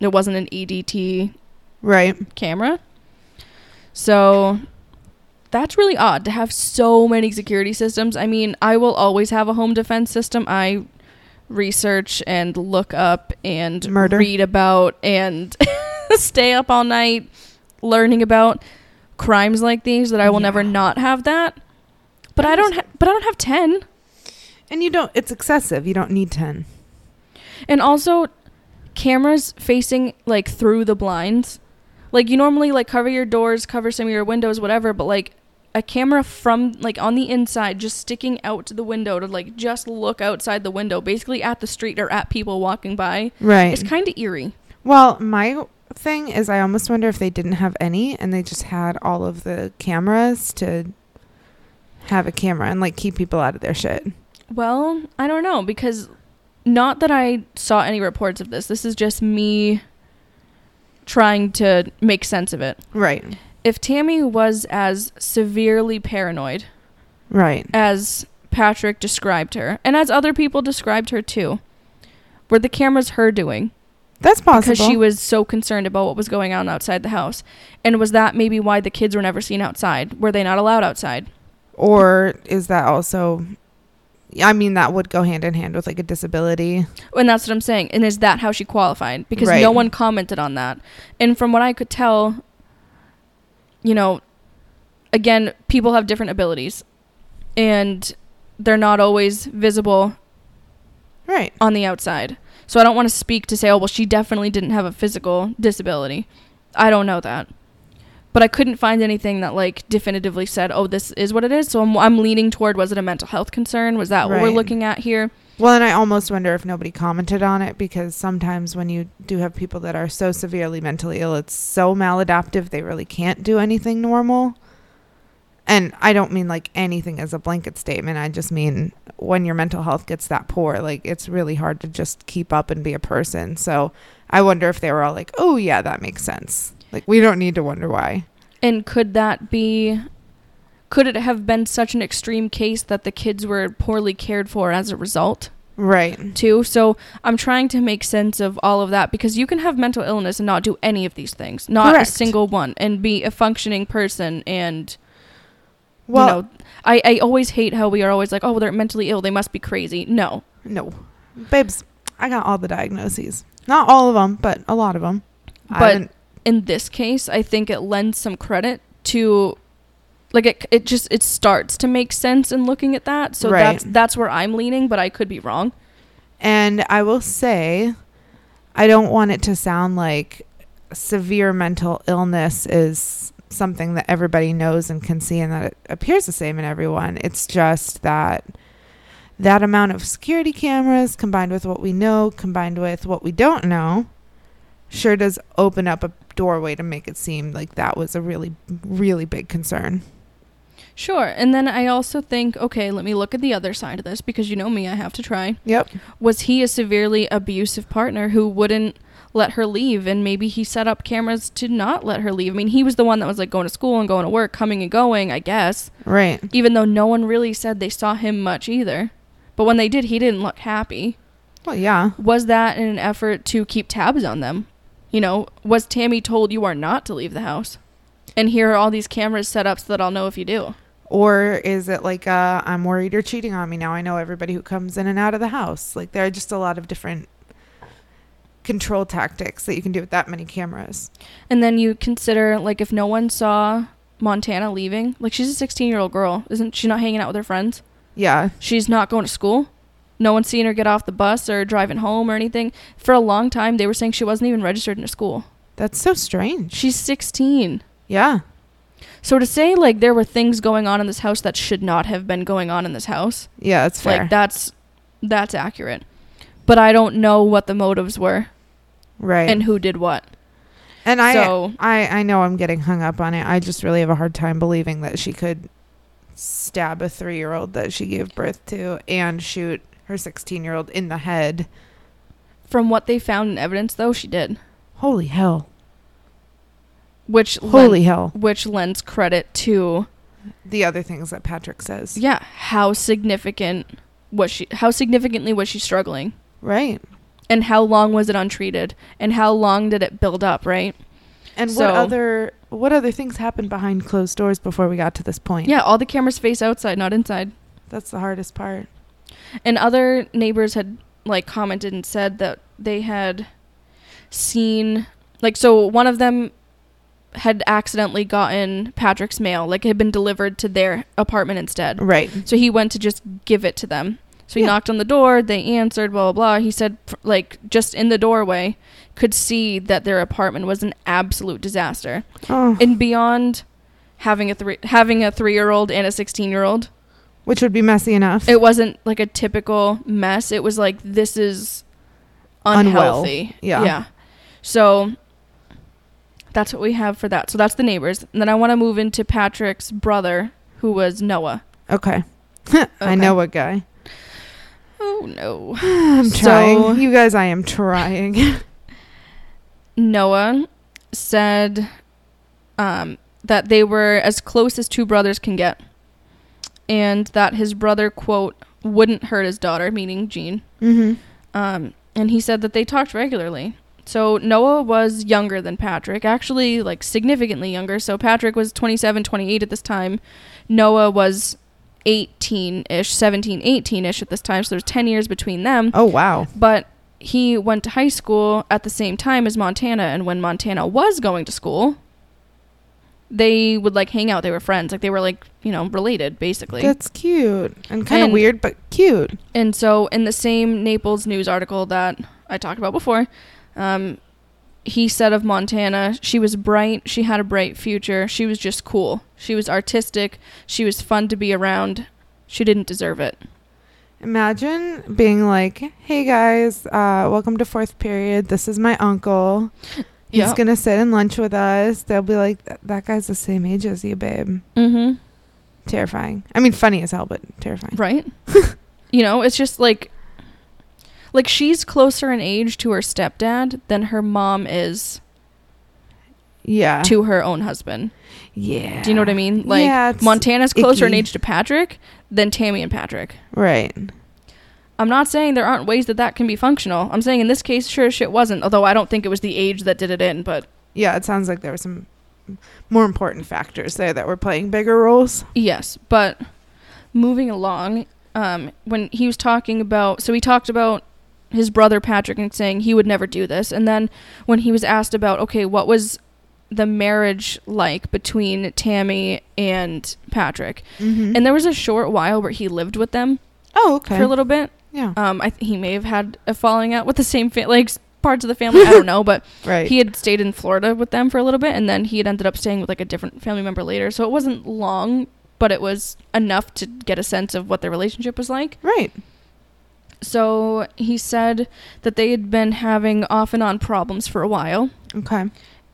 It wasn't an ADT Right. camera. So that's really odd to have so many security systems. I mean, I will always have a home defense system. I research and look up and Murder. read about and stay up all night learning about crimes like these that I will never not have that. But I don't ha- but I don't have 10. And you don't it's excessive. You don't need 10. And also cameras facing like through the blinds. Like you normally like cover your doors, cover some of your windows, whatever, but like a camera from like on the inside just sticking out to the window to like just look outside the window, basically at the street or at people walking by. Right. It's kind of eerie. Well, my thing is I almost wonder if they didn't have any and they just had all of the cameras to have a camera and like keep people out of their shit. Well, I don't know because not that I saw any reports of this. This is just me trying to make sense of it. Right. If Tammy was as severely paranoid Right. as Patrick described her, and as other people described her too. Were the cameras her doing? That's possible. Because she was so concerned about what was going on outside the house. And was that maybe why the kids were never seen outside? Were they not allowed outside? or is that also I mean that would go hand in hand with like a disability. And that's what I'm saying. And is that how she qualified? Because Right. no one commented on that. And from what I could tell, you know, again, people have different abilities. And they're not always visible Right. on the outside. So I don't want to speak to say, oh, well, she definitely didn't have a physical disability. I don't know that. But I couldn't find anything that like definitively said, oh, this is what it is. So I'm, I'm leaning toward was it a mental health concern? Was that what we're looking at here? Well, and I almost wonder if nobody commented on it because sometimes when you do have people that are so severely mentally ill, it's so maladaptive they really can't do anything normal. And I don't mean like anything as a blanket statement. I just mean when your mental health gets that poor, like it's really hard to just keep up and be a person. So I wonder if they were all like, oh, yeah, that makes sense. Like we don't need to wonder why. And could that be could it have been such an extreme case that the kids were poorly cared for as a result Right. too? So I'm trying to make sense of all of that because you can have mental illness and not do any of these things, not Correct. a single one, and be a functioning person. And Well, you know, I I always hate how we are always like, oh, they're mentally ill, they must be crazy. No, no. Babes, I got all the diagnoses. Not all of them, but a lot of them. But- in this case, I think it lends some credit to. Like it, it just it starts to make sense in looking at that. So Right. that's that's where I'm leaning, but I could be wrong. And I will say, I don't want it to sound like severe mental illness is something that everybody knows and can see and that it appears the same in everyone. It's just that that amount of security cameras combined with what we know, combined with what we don't know, sure does open up a doorway to make it seem like that was a really, really big concern. Sure. And then I also think, okay, let me look at the other side of this because you know me, I have to try. Yep. Was he a severely abusive partner who wouldn't let her leave and maybe he set up cameras to not let her leave? I mean, he was the one that was like going to school and going to work, coming and going, I guess, Right. even though no one really said they saw him much either. But when they did, he didn't look happy. Well, yeah. Was that in an effort to keep tabs on them? You know, was Tammy told you are not to leave the house? And here are all these cameras set up so that I'll know if you do. Or is it like, uh, I'm worried you're cheating on me now? I know everybody who comes in and out of the house. Like, there are just a lot of different control tactics that you can do with that many cameras. And then you consider like if no one saw Montana leaving, like she's a 16 year old girl, isn't she not hanging out with her friends? Yeah. She's not going to school. No one's seen her get off the bus or driving home or anything. For a long time, they were saying she wasn't even registered in a school. That's so strange. She's 16. Yeah. So to say like there were things going on in this house that should not have been going on in this house, Yeah, that's fair. like that's that's accurate. But I don't know what the motives were right. and who did what. And I, So- I, I know I'm getting hung up on it. I just really have a hard time believing that she could stab a three year old that she gave birth to and shoot her 16 year old in the head. From what they found in evidence though, she did. Holy hell. Which lend- Holy hell. which lends credit to The other things that Patrick says. yeah how significant was she how significantly was she struggling Right. and how long was it untreated and how long did it build up, right? And So- what other what other things happened behind closed doors before we got to this point? Yeah, all the cameras face outside, not inside. That's the hardest part. And other neighbors had like commented and said that they had seen like so one of them had accidentally gotten Patrick's mail, like it had been delivered to their apartment instead. Right. So he went to just give it to them. So he Yeah. knocked on the door, they answered, blah, blah, blah. He said, like, just in the doorway, could see that their apartment was an absolute disaster. Oh. And beyond having a three having a three year old and a sixteen year old, Which would be messy enough. it wasn't like a typical mess. It was like this is Unwell. unhealthy. Yeah. Yeah. So that's what we have for that. So that's the neighbors. And then I want to move into Patrick's brother, who was Noah. okay. I know what guy. Oh no. I'm So- trying. You guys, I am trying. Noah said um, that they were as close as two brothers can get, and that his brother quote wouldn't hurt his daughter, meaning Jean. mm-hmm. Um, and he said that they talked regularly. So Noah was younger than Patrick, actually like significantly younger. So Patrick was 27, 28 at this time. Noah was 18-ish, 17, 18-ish at this time. So there's 10 years between them. Oh wow. But he went to high school at the same time as Montana, and when Montana was going to school, they would like hang out. They were friends, like they were like you know related basically. That's cute and kind of weird, but cute. And so, in the same Naples news article that I talked about before, um, he said of Montana, she was bright, she had a bright future, she was just cool, she was artistic, she was fun to be around, she didn't deserve it. Imagine being like, "Hey guys, uh, welcome to fourth period. This is my uncle. He's gonna sit and lunch with us." They'll be like, "That guy's the same age as you, babe." Mm-hmm. Terrifying. I mean, funny as hell, but terrifying. Right? you know, it's just like, like she's closer in age to her stepdad than her mom is Yeah. to her own husband. yeah. Do you know what I mean? Like Yeah, Montana's closer in age to Patrick than Tammy and Patrick. Right. I'm not saying there aren't ways that that can be functional. I'm saying in this case, sure as shit wasn't. Although I don't think it was the age that did it in. But Yeah, it sounds like there were some more important factors there that were playing bigger roles. yes. But moving along, um, when he was talking about, so he talked about his brother Patrick and saying he would never do this. And then when he was asked about, okay, what was the marriage like between Tammy and Patrick? Mm-hmm. And there was a short while where he lived with them oh, okay. for a little bit. Yeah. Um, I th- he may have had a falling out with the same fa- like parts of the family. I don't know, but right. he had stayed in Florida with them for a little bit, and then he had ended up staying with like a different family member later. So it wasn't long, but it was enough to get a sense of what their relationship was like. right. So he said that they had been having off and on problems for a while, Okay.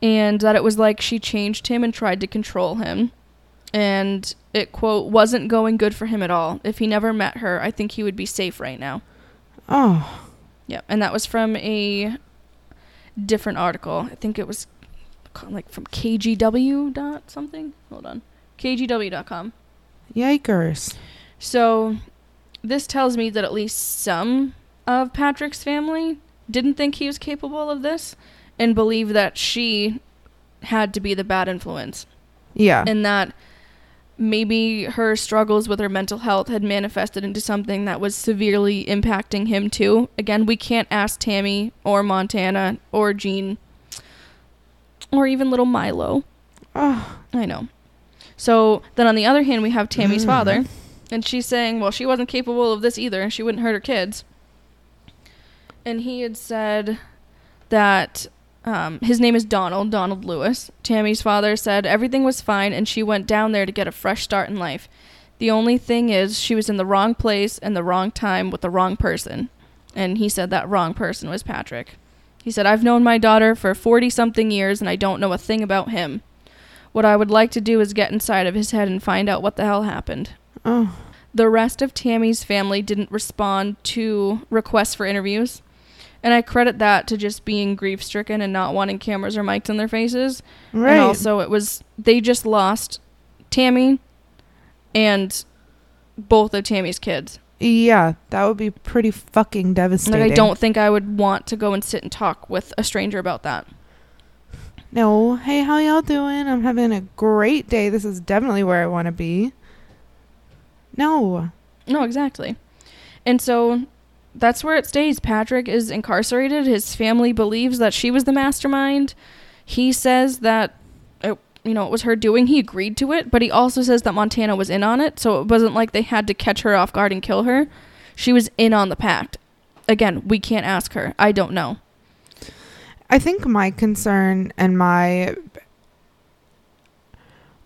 and that it was like she changed him and tried to control him. And it, quote, wasn't going good for him at all. If he never met her, I think he would be safe right now. Oh. Yeah, and that was from a different article. I think it was like from KGW dot something. Hold on, KGW.com. Yikers. So this tells me that at least some of Patrick's family didn't think he was capable of this and believe that she had to be the bad influence Yeah. and that maybe her struggles with her mental health had manifested into something that was severely impacting him too. Again, we can't ask Tammy or Montana or Jean or even little Milo. oh. I know. So then on the other hand, we have Tammy's Mm. father, and she's saying, well, she wasn't capable of this either. and She wouldn't hurt her kids. And he had said that um, his name is Donald, Donald Lewis. Tammy's father said everything was fine, and she went down there to get a fresh start in life. The only thing is, she was in the wrong place and the wrong time with the wrong person. And he said that wrong person was Patrick. He said, I've known my daughter for 40 something years, and I don't know a thing about him. What I would like to do is get inside of his head and find out what the hell happened. Oh. The rest of Tammy's family didn't respond to requests for interviews. And I credit that to just being grief stricken and not wanting cameras or mics in their faces. Right. And also, it was, they just lost Tammy and both of Tammy's kids. Yeah, that would be pretty fucking devastating. Like I don't think I would want to go and sit and talk with a stranger about that. No, hey, how y'all doing? I'm having a great day. This is definitely where I want to be. No. No, exactly. And so that's where it stays. Patrick is incarcerated. His family believes that she was the mastermind. He says that it, you know, it was her doing. He agreed to it, but he also says that Montana was in on it, so it wasn't like they had to catch her off guard and kill her. She was in on the pact. Again, we can't ask her. I don't know. I think my concern and my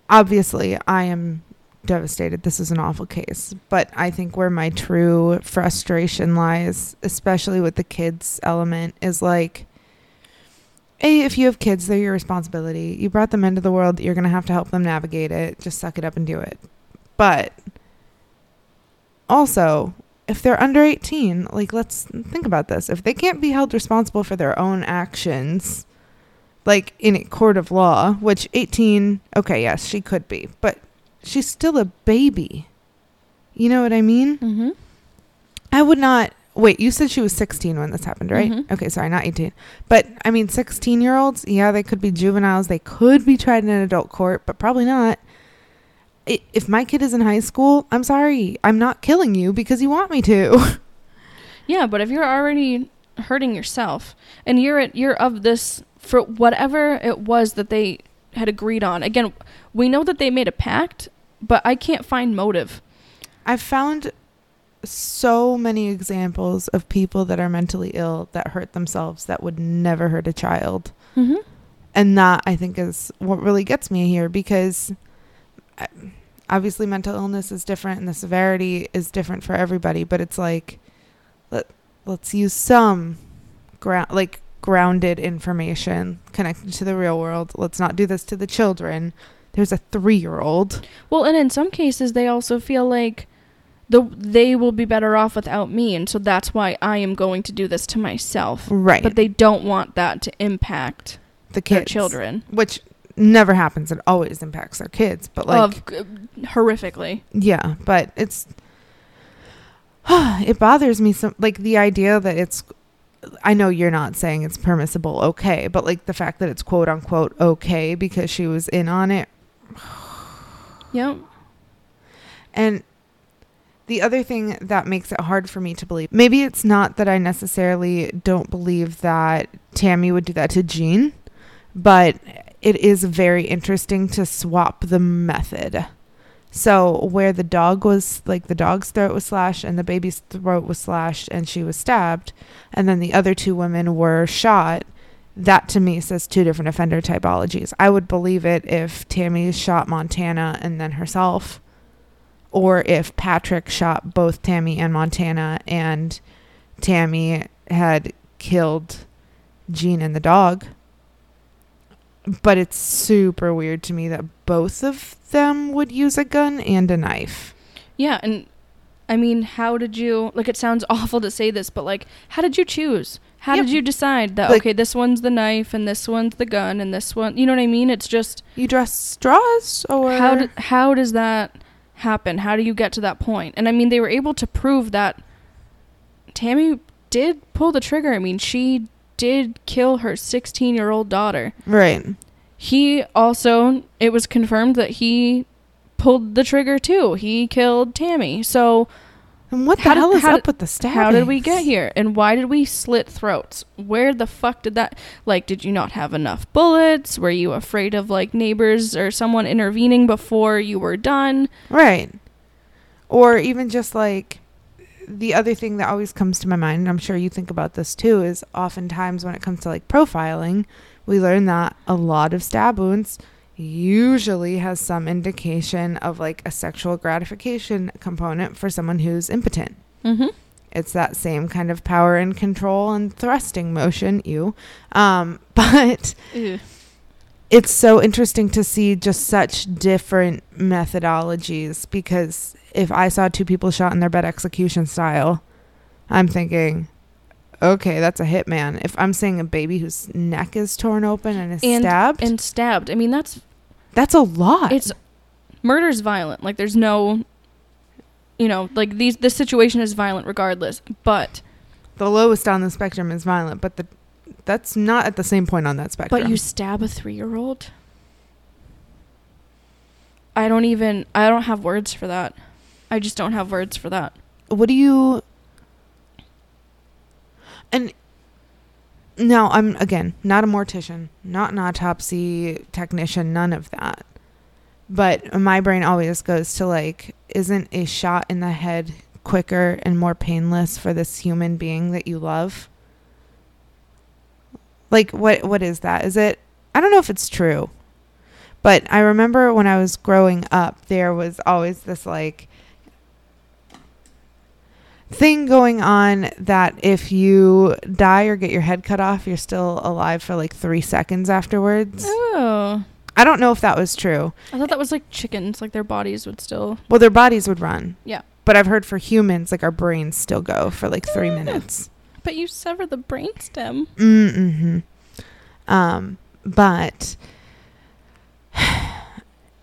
obviously I am devastated. This is an awful case, but I think where my true frustration lies, especially with the kids element, is like a if you have kids, they're your responsibility. You brought them into the world, you're going to have to help them navigate it. Just suck it up and do it. But also, if they're under 18, like let's think about this. If they can't be held responsible for their own actions, like in a court of law, which 18, okay, yes, she could be, but she's still a baby. You know what I mean? Mm-hmm. I would not. Wait, you said she was 16 when this happened, right? Mhm. Okay, sorry, not 18. But I mean, 16 year olds, yeah, they could be juveniles. They could be tried in an adult court, but probably not. I- If my kid is in high school, I'm sorry. I'm not killing you because you want me to. Yeah, but if you're already hurting yourself and you're at, you're of this for whatever it was that they had agreed on. Again, we know that they made a pact, but I can't find motive. I've found so many examples of people that are mentally ill that hurt themselves that would never hurt a child. Mm-hmm. and that I think is what really gets me here because obviously mental illness is different and the severity is different for everybody but it's like let let's use some ground like grounded information connected to the real world let's not do this to the children there's a 3-year-old Well, and in some cases, they also feel like the they will be better off without me, and so that's why I am going to do this to myself. right But they don't want that to impact the their kids children. which never happens it always impacts their kids but like of uh, horrifically. Yeah, but it's it bothers me some like the idea that it's I know you're not saying it's permissible okay, but like the fact that it's quote unquote okay because she was in on it Yep. and the other thing that makes it hard for me to believe maybe it's not that I necessarily don't believe that Tammy would do that to Jean, but it is very interesting to swap the method. So where the dog was like the dog's throat was slashed and the baby's throat was slashed and she was stabbed and then the other two women were shot, that to me says two different offender typologies. I would believe it if Tammy shot Montana and then herself or if Patrick shot both Tammy and Montana and Tammy had killed Jean and the dog. But it's super weird to me that both of them would use a gun and a knife. Yeah, and I mean, how did you like it sounds awful to say this, but like how did you choose? How Yep. did you decide that Like- okay, this one's the knife and this one's the gun and this one, you know what I mean? It's just You draw straws or how do, how does that happen? How do you get to that point? And I mean, they were able to prove that Tammy did pull the trigger. I mean, she did kill her 16-year-old daughter. right. He also it was confirmed that he pulled the trigger too. He killed Tammy. So And what the How did- hell is up did- with the stabbing? How did we get here? And why did we slit throats? Where the fuck did that like did you not have enough bullets? Were you afraid of like neighbors or someone intervening before you were done? Right. Or even just like the other thing that always comes to my mind, and I'm sure you think about this too, is oftentimes when it comes to like profiling, we learn that a lot of stab wounds usually has some indication of like a sexual gratification component for someone who's impotent. Mhm. It's that same kind of power and control and thrusting motion, you. Um, but it's so interesting to see just such different methodologies because if I saw two people shot in their bed execution style, I'm thinking, okay, that's a hitman. If I'm seeing a baby whose neck is torn open and is And- stabbed, And stabbed. I mean, that's that's a lot. it's murder's violent. Like there's no you know, like these this situation is violent regardless, but The lowest on the spectrum is violent, but the that's not at the same point on that spectrum. but you stab a 3-year-old? I don't even I don't have words for that. I just don't have words for that. what do you and now i'm again not a mortician not an autopsy technician none of that but my brain always goes to like isn't a shot in the head quicker and more painless for this human being that you love like what what is that is it i don't know if it's true but i remember when i was growing up there was always this like thing going on that if you die or get your head cut off, you're still alive for like three seconds afterwards. Oh. I don't know if that was true. I thought that was like chickens, like their bodies would still Well, their bodies would run. Yeah. But I've heard for humans, like our brains still go for like three Ah. minutes. But you sever the brainstem. Mm-hmm. Um, but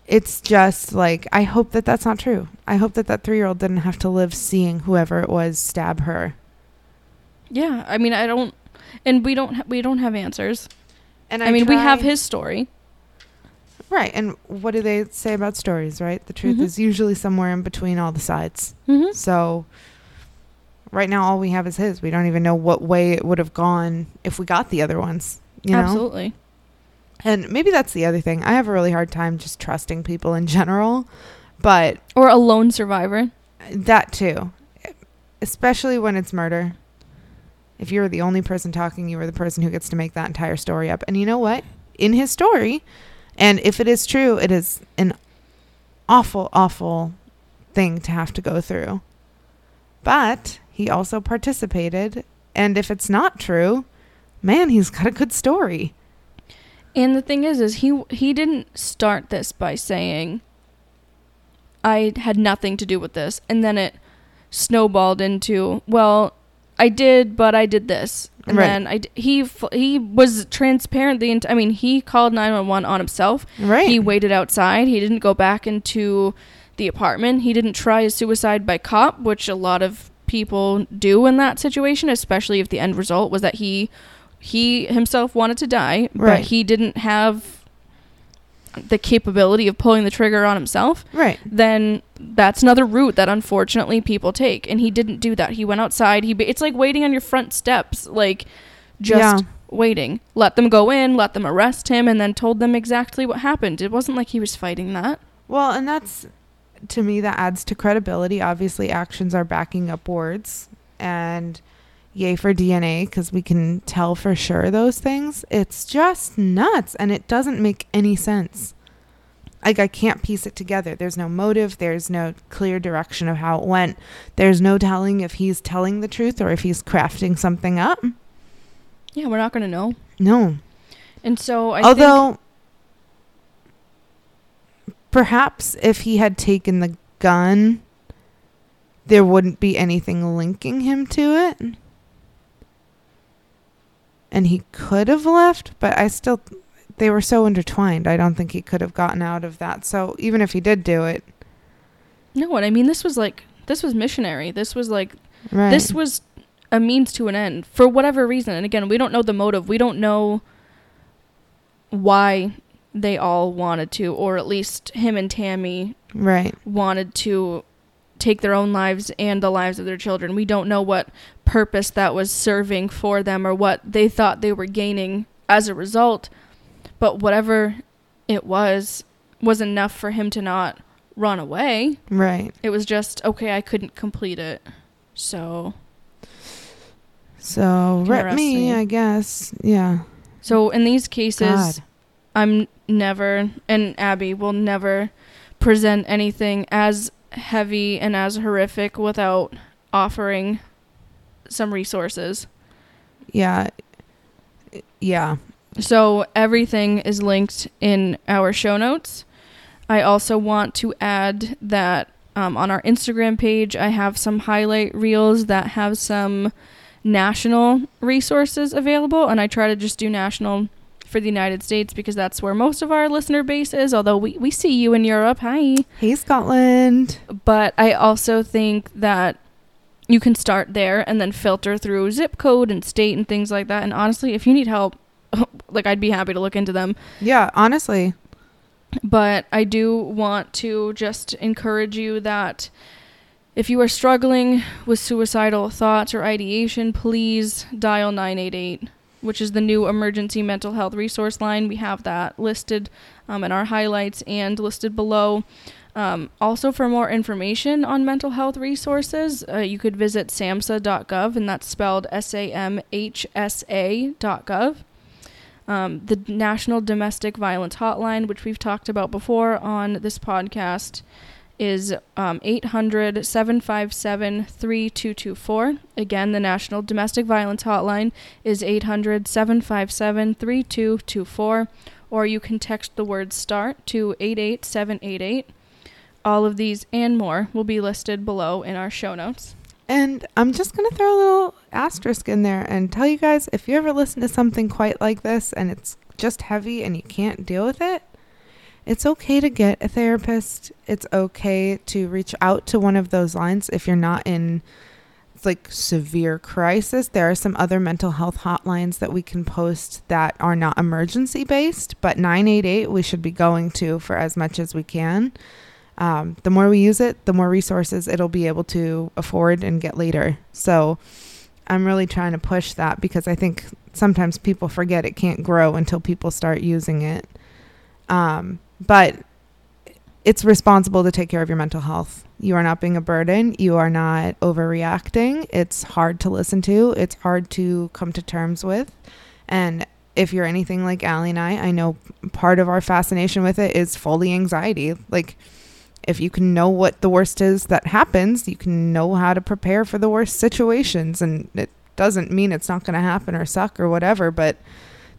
it's just like I hope that that's not true. I hope that that three-year-old didn't have to live seeing whoever it was stab her. Yeah, I mean, I don't, and we don't, ha- we don't have answers. And I, mean, we have his story. right. And what do they say about stories? Right, the truth Mhm. is usually somewhere in between all the sides. Mm-hmm. So right now, all we have is his. We don't even know what way it would have gone if we got the other ones. You know, Absolutely. and maybe that's the other thing. I have a really hard time just trusting people in general, but Or a lone survivor. that too, especially when it's murder. If you're the only person talking, you are the person who gets to make that entire story up. And you know what? In his story, and if it is true, it is an awful, awful thing to have to go through. But he also participated. And if it's not true, man, he's got a good story. And the thing is, is he he didn't start this by saying, "I had nothing to do with this," and then it snowballed into, "Well, I did, but I did this," and Right. then I d- he f- he was transparent. The ent- I mean, he called nine one one on himself. Right. He waited outside. He didn't go back into the apartment. He didn't try a suicide by cop, which a lot of people do in that situation, especially if the end result was that he he himself wanted to die, Right. but he didn't have the capability of pulling the trigger on himself. right. Then that's another route that unfortunately people take, and he didn't do that. He went outside. He it's like waiting on your front steps, like just Yeah. waiting. Let them go in, let them arrest him, and then told them exactly what happened. It wasn't like he was fighting that. Well, and that's to me that adds to credibility. Obviously, actions are backing up words, and yay for DNA because we can tell for sure those things. It's just nuts, and it doesn't make any sense. Like I can't piece it together. There's no motive. There's no clear direction of how it went. There's no telling if he's telling the truth or if he's crafting something up. Yeah, we're not gonna know. No. And so I Although, perhaps if he had taken the gun, there wouldn't be anything linking him to it. And he could have left, but I still, they were so intertwined. I don't think he could have gotten out of that. So even if he did do it, no, what I mean this was like this was missionary. This was like right? this was a means to an end for whatever reason. And again, we don't know the motive. We don't know why they all wanted to, or at least him and Tammy right, wanted to take their own lives and the lives of their children. We don't know what purpose that was serving for them or what they thought they were gaining as a result. But whatever it was, was enough for him to not run away. right. It was just, okay, I couldn't complete it. So, So rip me, I guess. Yeah. so in these cases, God. I'm never, and Abby will never present anything as heavy and as horrific without offering some resources. Yeah. Yeah. So everything is linked in our show notes. I also want to add that um, on our Instagram page, I have some highlight reels that have some national resources available, and I try to just do national for the United States because that's where most of our listener base is. Although we we see you in Europe, hi. Hey, Scotland. But I also think that you can start there and then filter through zip code and state and things like that. And honestly, if you need help, like I'd be happy to look into them. Yeah, honestly. But I do want to just encourage you that if you are struggling with suicidal thoughts or ideation, please dial 988, which is the new emergency mental health resource line. We have that listed um, in our highlights and listed below. Um, also, for more information on mental health resources, uh, you could visit samhsa.gov, and that's spelled S A M H S A.gov. Um, the National Domestic Violence Hotline, which we've talked about before on this podcast, is um, 800 757 3224. Again, the National Domestic Violence Hotline is 800 757 3224. Or you can text the word START to 88788. All of these and more will be listed below in our show notes. And I'm just going to throw a little asterisk in there and tell you guys if you ever listen to something quite like this and it's just heavy and you can't deal with it, it's okay to get a therapist. It's okay to reach out to one of those lines if you're not in like severe crisis. There are some other mental health hotlines that we can post that are not emergency based, but 988 we should be going to for as much as we can. Um, the more we use it, the more resources it'll be able to afford and get later. So I'm really trying to push that because I think sometimes people forget it can't grow until people start using it. Um, but it's responsible to take care of your mental health. You are not being a burden. You are not overreacting. It's hard to listen to. It's hard to come to terms with. And if you're anything like Allie and I, I know part of our fascination with it is fully anxiety. Like, if you can know what the worst is that happens, you can know how to prepare for the worst situations. And it doesn't mean it's not going to happen or suck or whatever, but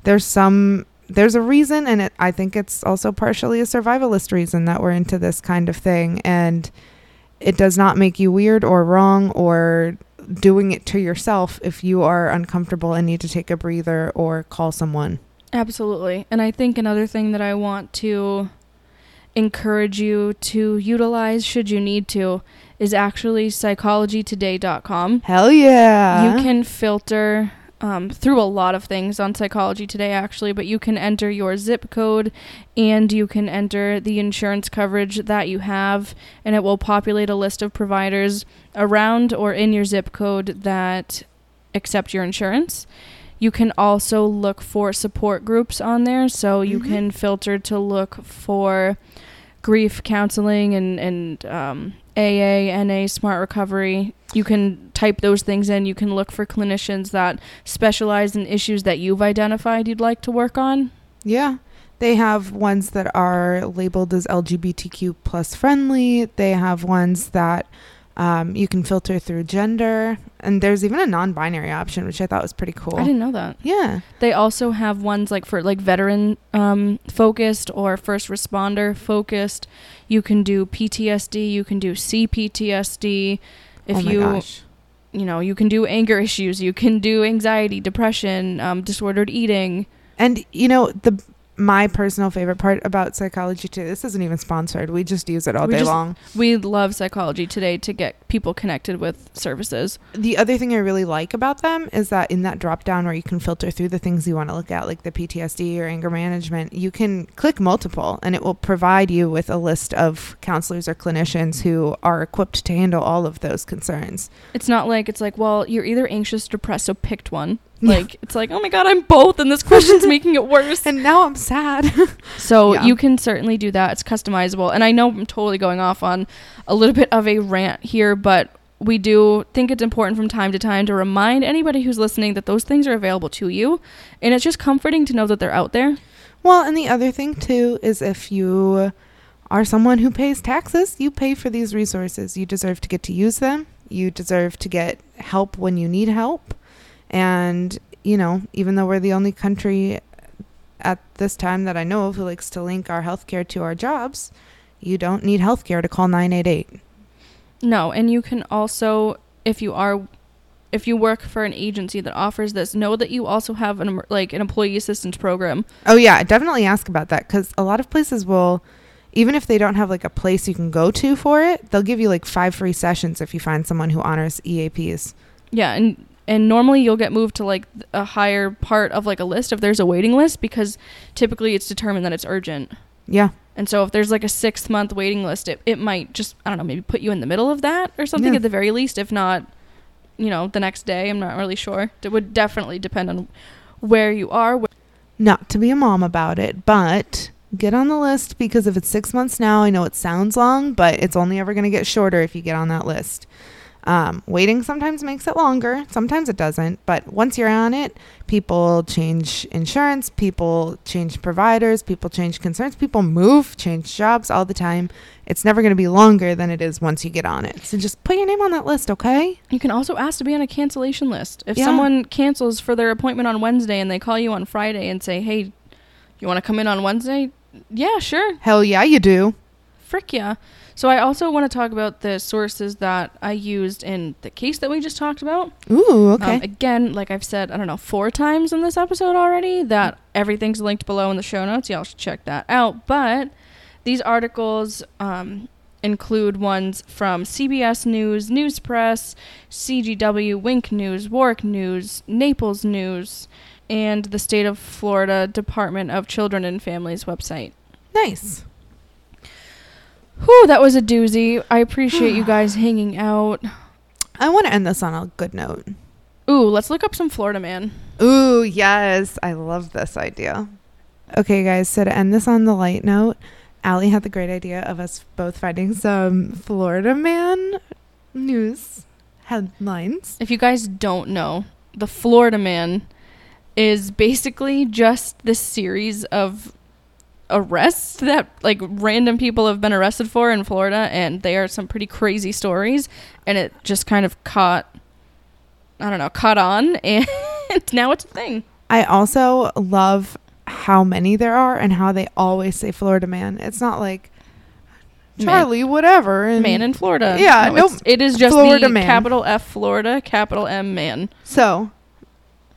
there's some there's a reason and it, i think it's also partially a survivalist reason that we're into this kind of thing and it does not make you weird or wrong or doing it to yourself if you are uncomfortable and need to take a breather or call someone Absolutely. And I think another thing that I want to encourage you to utilize should you need to is actually psychologytoday.com. hell yeah You can filter um, through a lot of things on Psychology Today, actually, but you can enter your zip code and you can enter the insurance coverage that you have, and it will populate a list of providers around or in your zip code that accept your insurance. You can also look for support groups on there, so you Mhm. can filter to look for grief counseling and and um, AA, NA, Smart Recovery. You can type those things in. You can look for clinicians that specialize in issues that you've identified you'd like to work on. Yeah. They have ones that are labeled as LGBTQ plus friendly. They have ones that um, you can filter through gender. And there's even a non binary option, which I thought was pretty cool. I didn't know that. yeah. They also have ones like for like veteran um, focused or first responder focused. You can do PTSD. You can do CPTSD. If oh my you gosh. You know you can do anger issues. You can do anxiety, depression, um, disordered eating. And you know the my personal favorite part about psychology too. This isn't even sponsored. We just use it all We day just- long. We love psychology today to get people connected with services. The other thing I really like about them is that in that drop down where you can filter through the things you want to look at, like the PTSD or anger management, you can click multiple and it will provide you with a list of counselors or clinicians who are equipped to handle all of those concerns. It's not like it's like, well, you're either anxious or depressed, so picked one. Yeah. Like it's like, oh my god, I'm both, and this question's making it worse. And now I'm sad. So Yeah. you can certainly do that. It's customizable. And I know I'm totally going off on a little bit of a rant here, but we do think it's important from time to time to remind anybody who's listening that those things are available to you. And it's just comforting to know that they're out there. well, and the other thing too is if you are someone who pays taxes, you pay for these resources. You deserve to get to use them. You deserve to get help when you need help. And, you know, even though we're the only country at this time that I know of who likes to link our healthcare to our jobs, you don't need healthcare to call 988. No, and you can also, if you are if you work for an agency that offers this, know that you also have an like an employee assistance program. Oh yeah, definitely ask about that because a lot of places will, even if they don't have like a place you can go to for it, they'll give you like five free sessions if you find someone who honors EAPs. Yeah, and and normally you'll get moved to like a higher part of like a list if there's a waiting list because typically it's determined that it's urgent. Yeah, And so if there's like a six month waiting list, it, it might just I don't know maybe put you in the middle of that or something Yeah. at the very least. If not, you know the next day. I'm not really sure. It would definitely depend on where you are. not to be a mom about it, but get on the list because if it's six months now, I know it sounds long, but it's only ever going to get shorter if you get on that list. Um, waiting sometimes makes it longer, sometimes it doesn't, but once you're on it, people change insurance, people change providers, people change concerns, people move, change jobs all the time. It's never going to be longer than it is once you get on it. So just put your name on that list, okay? You can also ask to be on a cancellation list. If Yeah. someone cancels for their appointment on Wednesday and they call you on Friday and say, "Hey, you want to come in on Wednesday?" Yeah, sure. Hell yeah, you do. Frick yeah. So I also want to talk about the sources that I used in the case that we just talked about. Ooh, okay. Um, again, like I've said, I don't know, four times in this episode already, that everything's linked below in the show notes. Y'all should check that out. But these articles um, include ones from CBS News, News Press, KGW, Wink News, Warrick News, Naples News, and the State of Florida Department of Children and Families website. nice. Whew, that was a doozy. I appreciate you guys hanging out. I want to end this on a good note. Ooh, let's look up some Florida man. Ooh, yes. I love this idea. Okay, guys. So to end this on the light note, Allie had the great idea of us both finding some Florida man news headlines. If you guys don't know, the Florida Man is basically just this series of arrests that like random people have been arrested for in Florida and they are some pretty crazy stories and it just kind of caught I don't know, caught on and now it's a thing. I also love how many there are and how they always say Florida man. It's not like Man. Charlie, whatever. And Man in Florida. Yeah, nope. it's- it is just Florida the man. capital F Florida, capital M man. So,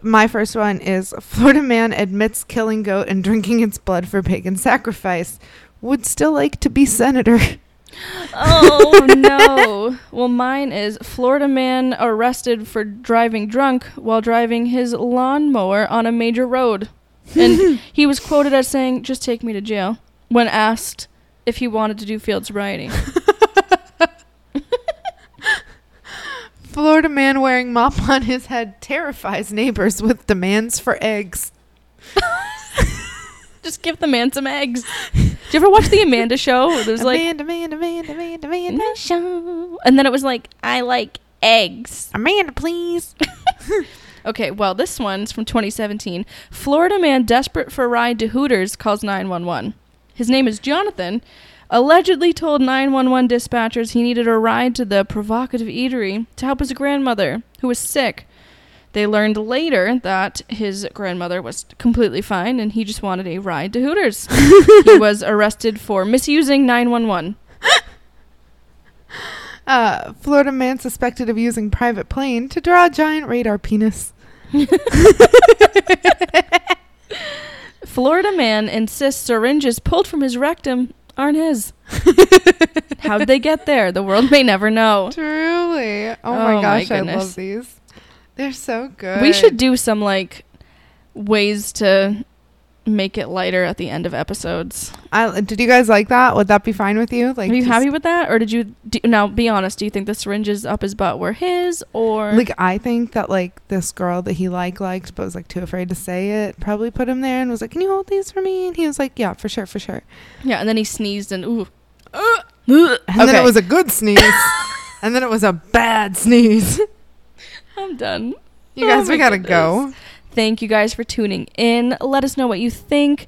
my first one is Florida man admits killing goat and drinking its blood for pagan sacrifice. Would still like to be senator. Oh no. Well, mine is Florida man arrested for driving drunk while driving his lawnmower on a major road. And he was quoted as saying, "Just take me to jail." When asked if he wanted to do field sobriety. Florida man wearing mop on his head terrifies neighbors with demands for eggs. Just give the man some eggs. Did you ever watch the Amanda show? There's like Amanda, Amanda, Amanda, Amanda, Amanda. show, and then it was like, "I like eggs." Amanda, please. Okay, well, this one's from 2017. Florida man desperate for a ride to Hooters calls 911. His name is Jonathan. Allegedly told 911 dispatchers he needed a ride to the provocative eatery to help his grandmother, who was sick. They learned later that his grandmother was completely fine and he just wanted a ride to Hooters. he was arrested for misusing 911. Uh, Florida man suspected of using private plane to draw a giant radar penis. Florida man insists syringes pulled from his rectum aren't his. How'd they get there? The world may never know. Truly. Oh, Oh my my gosh, I love these. They're so good. We should do some like ways to make it lighter at the end of episodes. I, did you guys like that? Would that be fine with you? Like, Are you happy with that, or did you? Do, now, be honest. Do you think the syringes up his butt were his, or Like, I think that like this girl that he like liked, but was like too afraid to say it, probably put him there and was like, "Can you hold these for me?" And he was like, "Yeah, for sure, for sure." yeah? And then he sneezed and ooh, And then it was a good sneeze, and then it was a bad sneeze. I'm done. You Oh guys, we gotta goodness. go. Thank you guys for tuning in. Let us know what you think.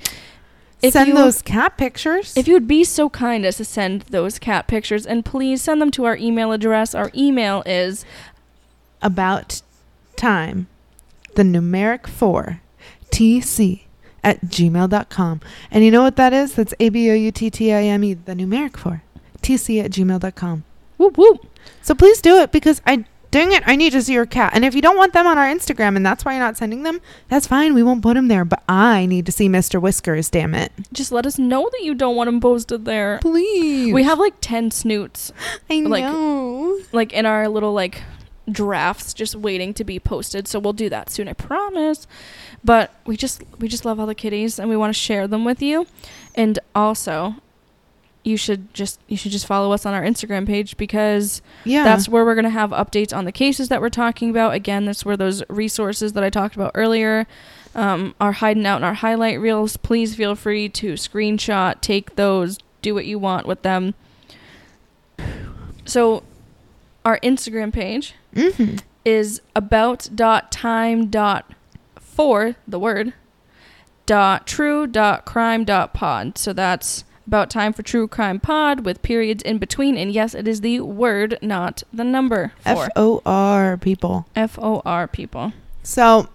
If Send you- those cat pictures. If you would be so kind as to send those cat pictures, and please send them to our email address. Our email is about time, the numeric four, tc at gmail.com. And you know what that is? That's A B O U T T I M E, the numeric four, tc at gmail.com. whoop whoop. So please do it because I dang it, I need to see your cat. And if you don't want them on our Instagram and that's why you're not sending them, that's fine. We won't put them there. But I need to see Mr. Whiskers, damn it. Just let us know that you don't want them posted there. Please. We have like 10 snoots, I like- know. like in our little like drafts just waiting to be posted. So we'll do that soon, I promise. But we just we just love all the kitties and we want to share them with you. And also, you should just you should just follow us on our Instagram page because yeah. That's where we're going to have updates on the cases that we're talking about. Again, that's where those resources that I talked about earlier um, are hiding out in our highlight reels. Please feel free to screenshot, take those, do what you want with them. So, our Instagram page mm-hmm. is about dot time dot for the word dot true dot crime dot pod. So that's about time for true crime pod with periods in between. And yes, it is the word, not the number for F O R people. F O R people. So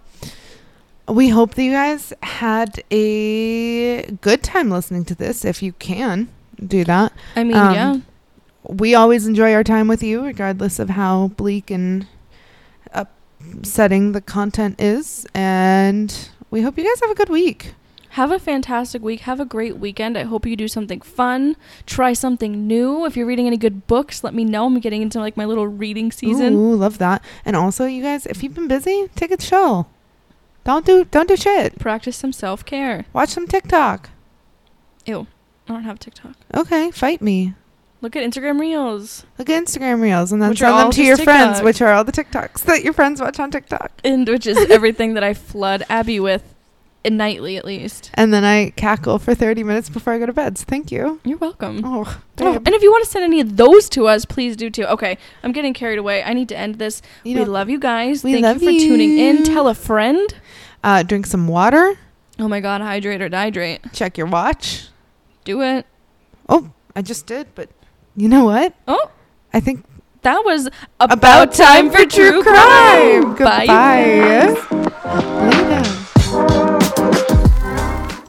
we hope that you guys had a good time listening to this. If you can do that, I mean, Um, yeah. we always enjoy our time with you, regardless of how bleak and upsetting the content is. And we hope you guys have a good week. Have a fantastic week. Have a great weekend. I hope you do something fun. Try something new. If you're reading any good books, let me know. I'm getting into like my little reading season. Ooh, love that. And also, you guys, if you've been busy, take a chill. Don't do don't do shit. Practice some self care. Watch some TikTok. Ew. I don't have TikTok. Okay, fight me. Look at Instagram Reels. Look at Instagram reels and then Which send them to your just friends, which are all the TikToks that your friends watch on TikTok. And which is everything that I flood Abby with nightly at least. And then I cackle for 30 minutes before I go to bed. So thank you. You're welcome. Oh, Oh, and if you want to send any of those to us, please do too. Okay, I'm getting carried away. I need to end this. you we know, love you guys. we Thank love you for tuning in. Tell a friend. uh, drink some water. Oh my god, hydrate or dihydrate. Check your watch. Do it. Oh, I just did, but you know what? Oh, I think that was about, time for true crime. Bye, you Goodbye. Later.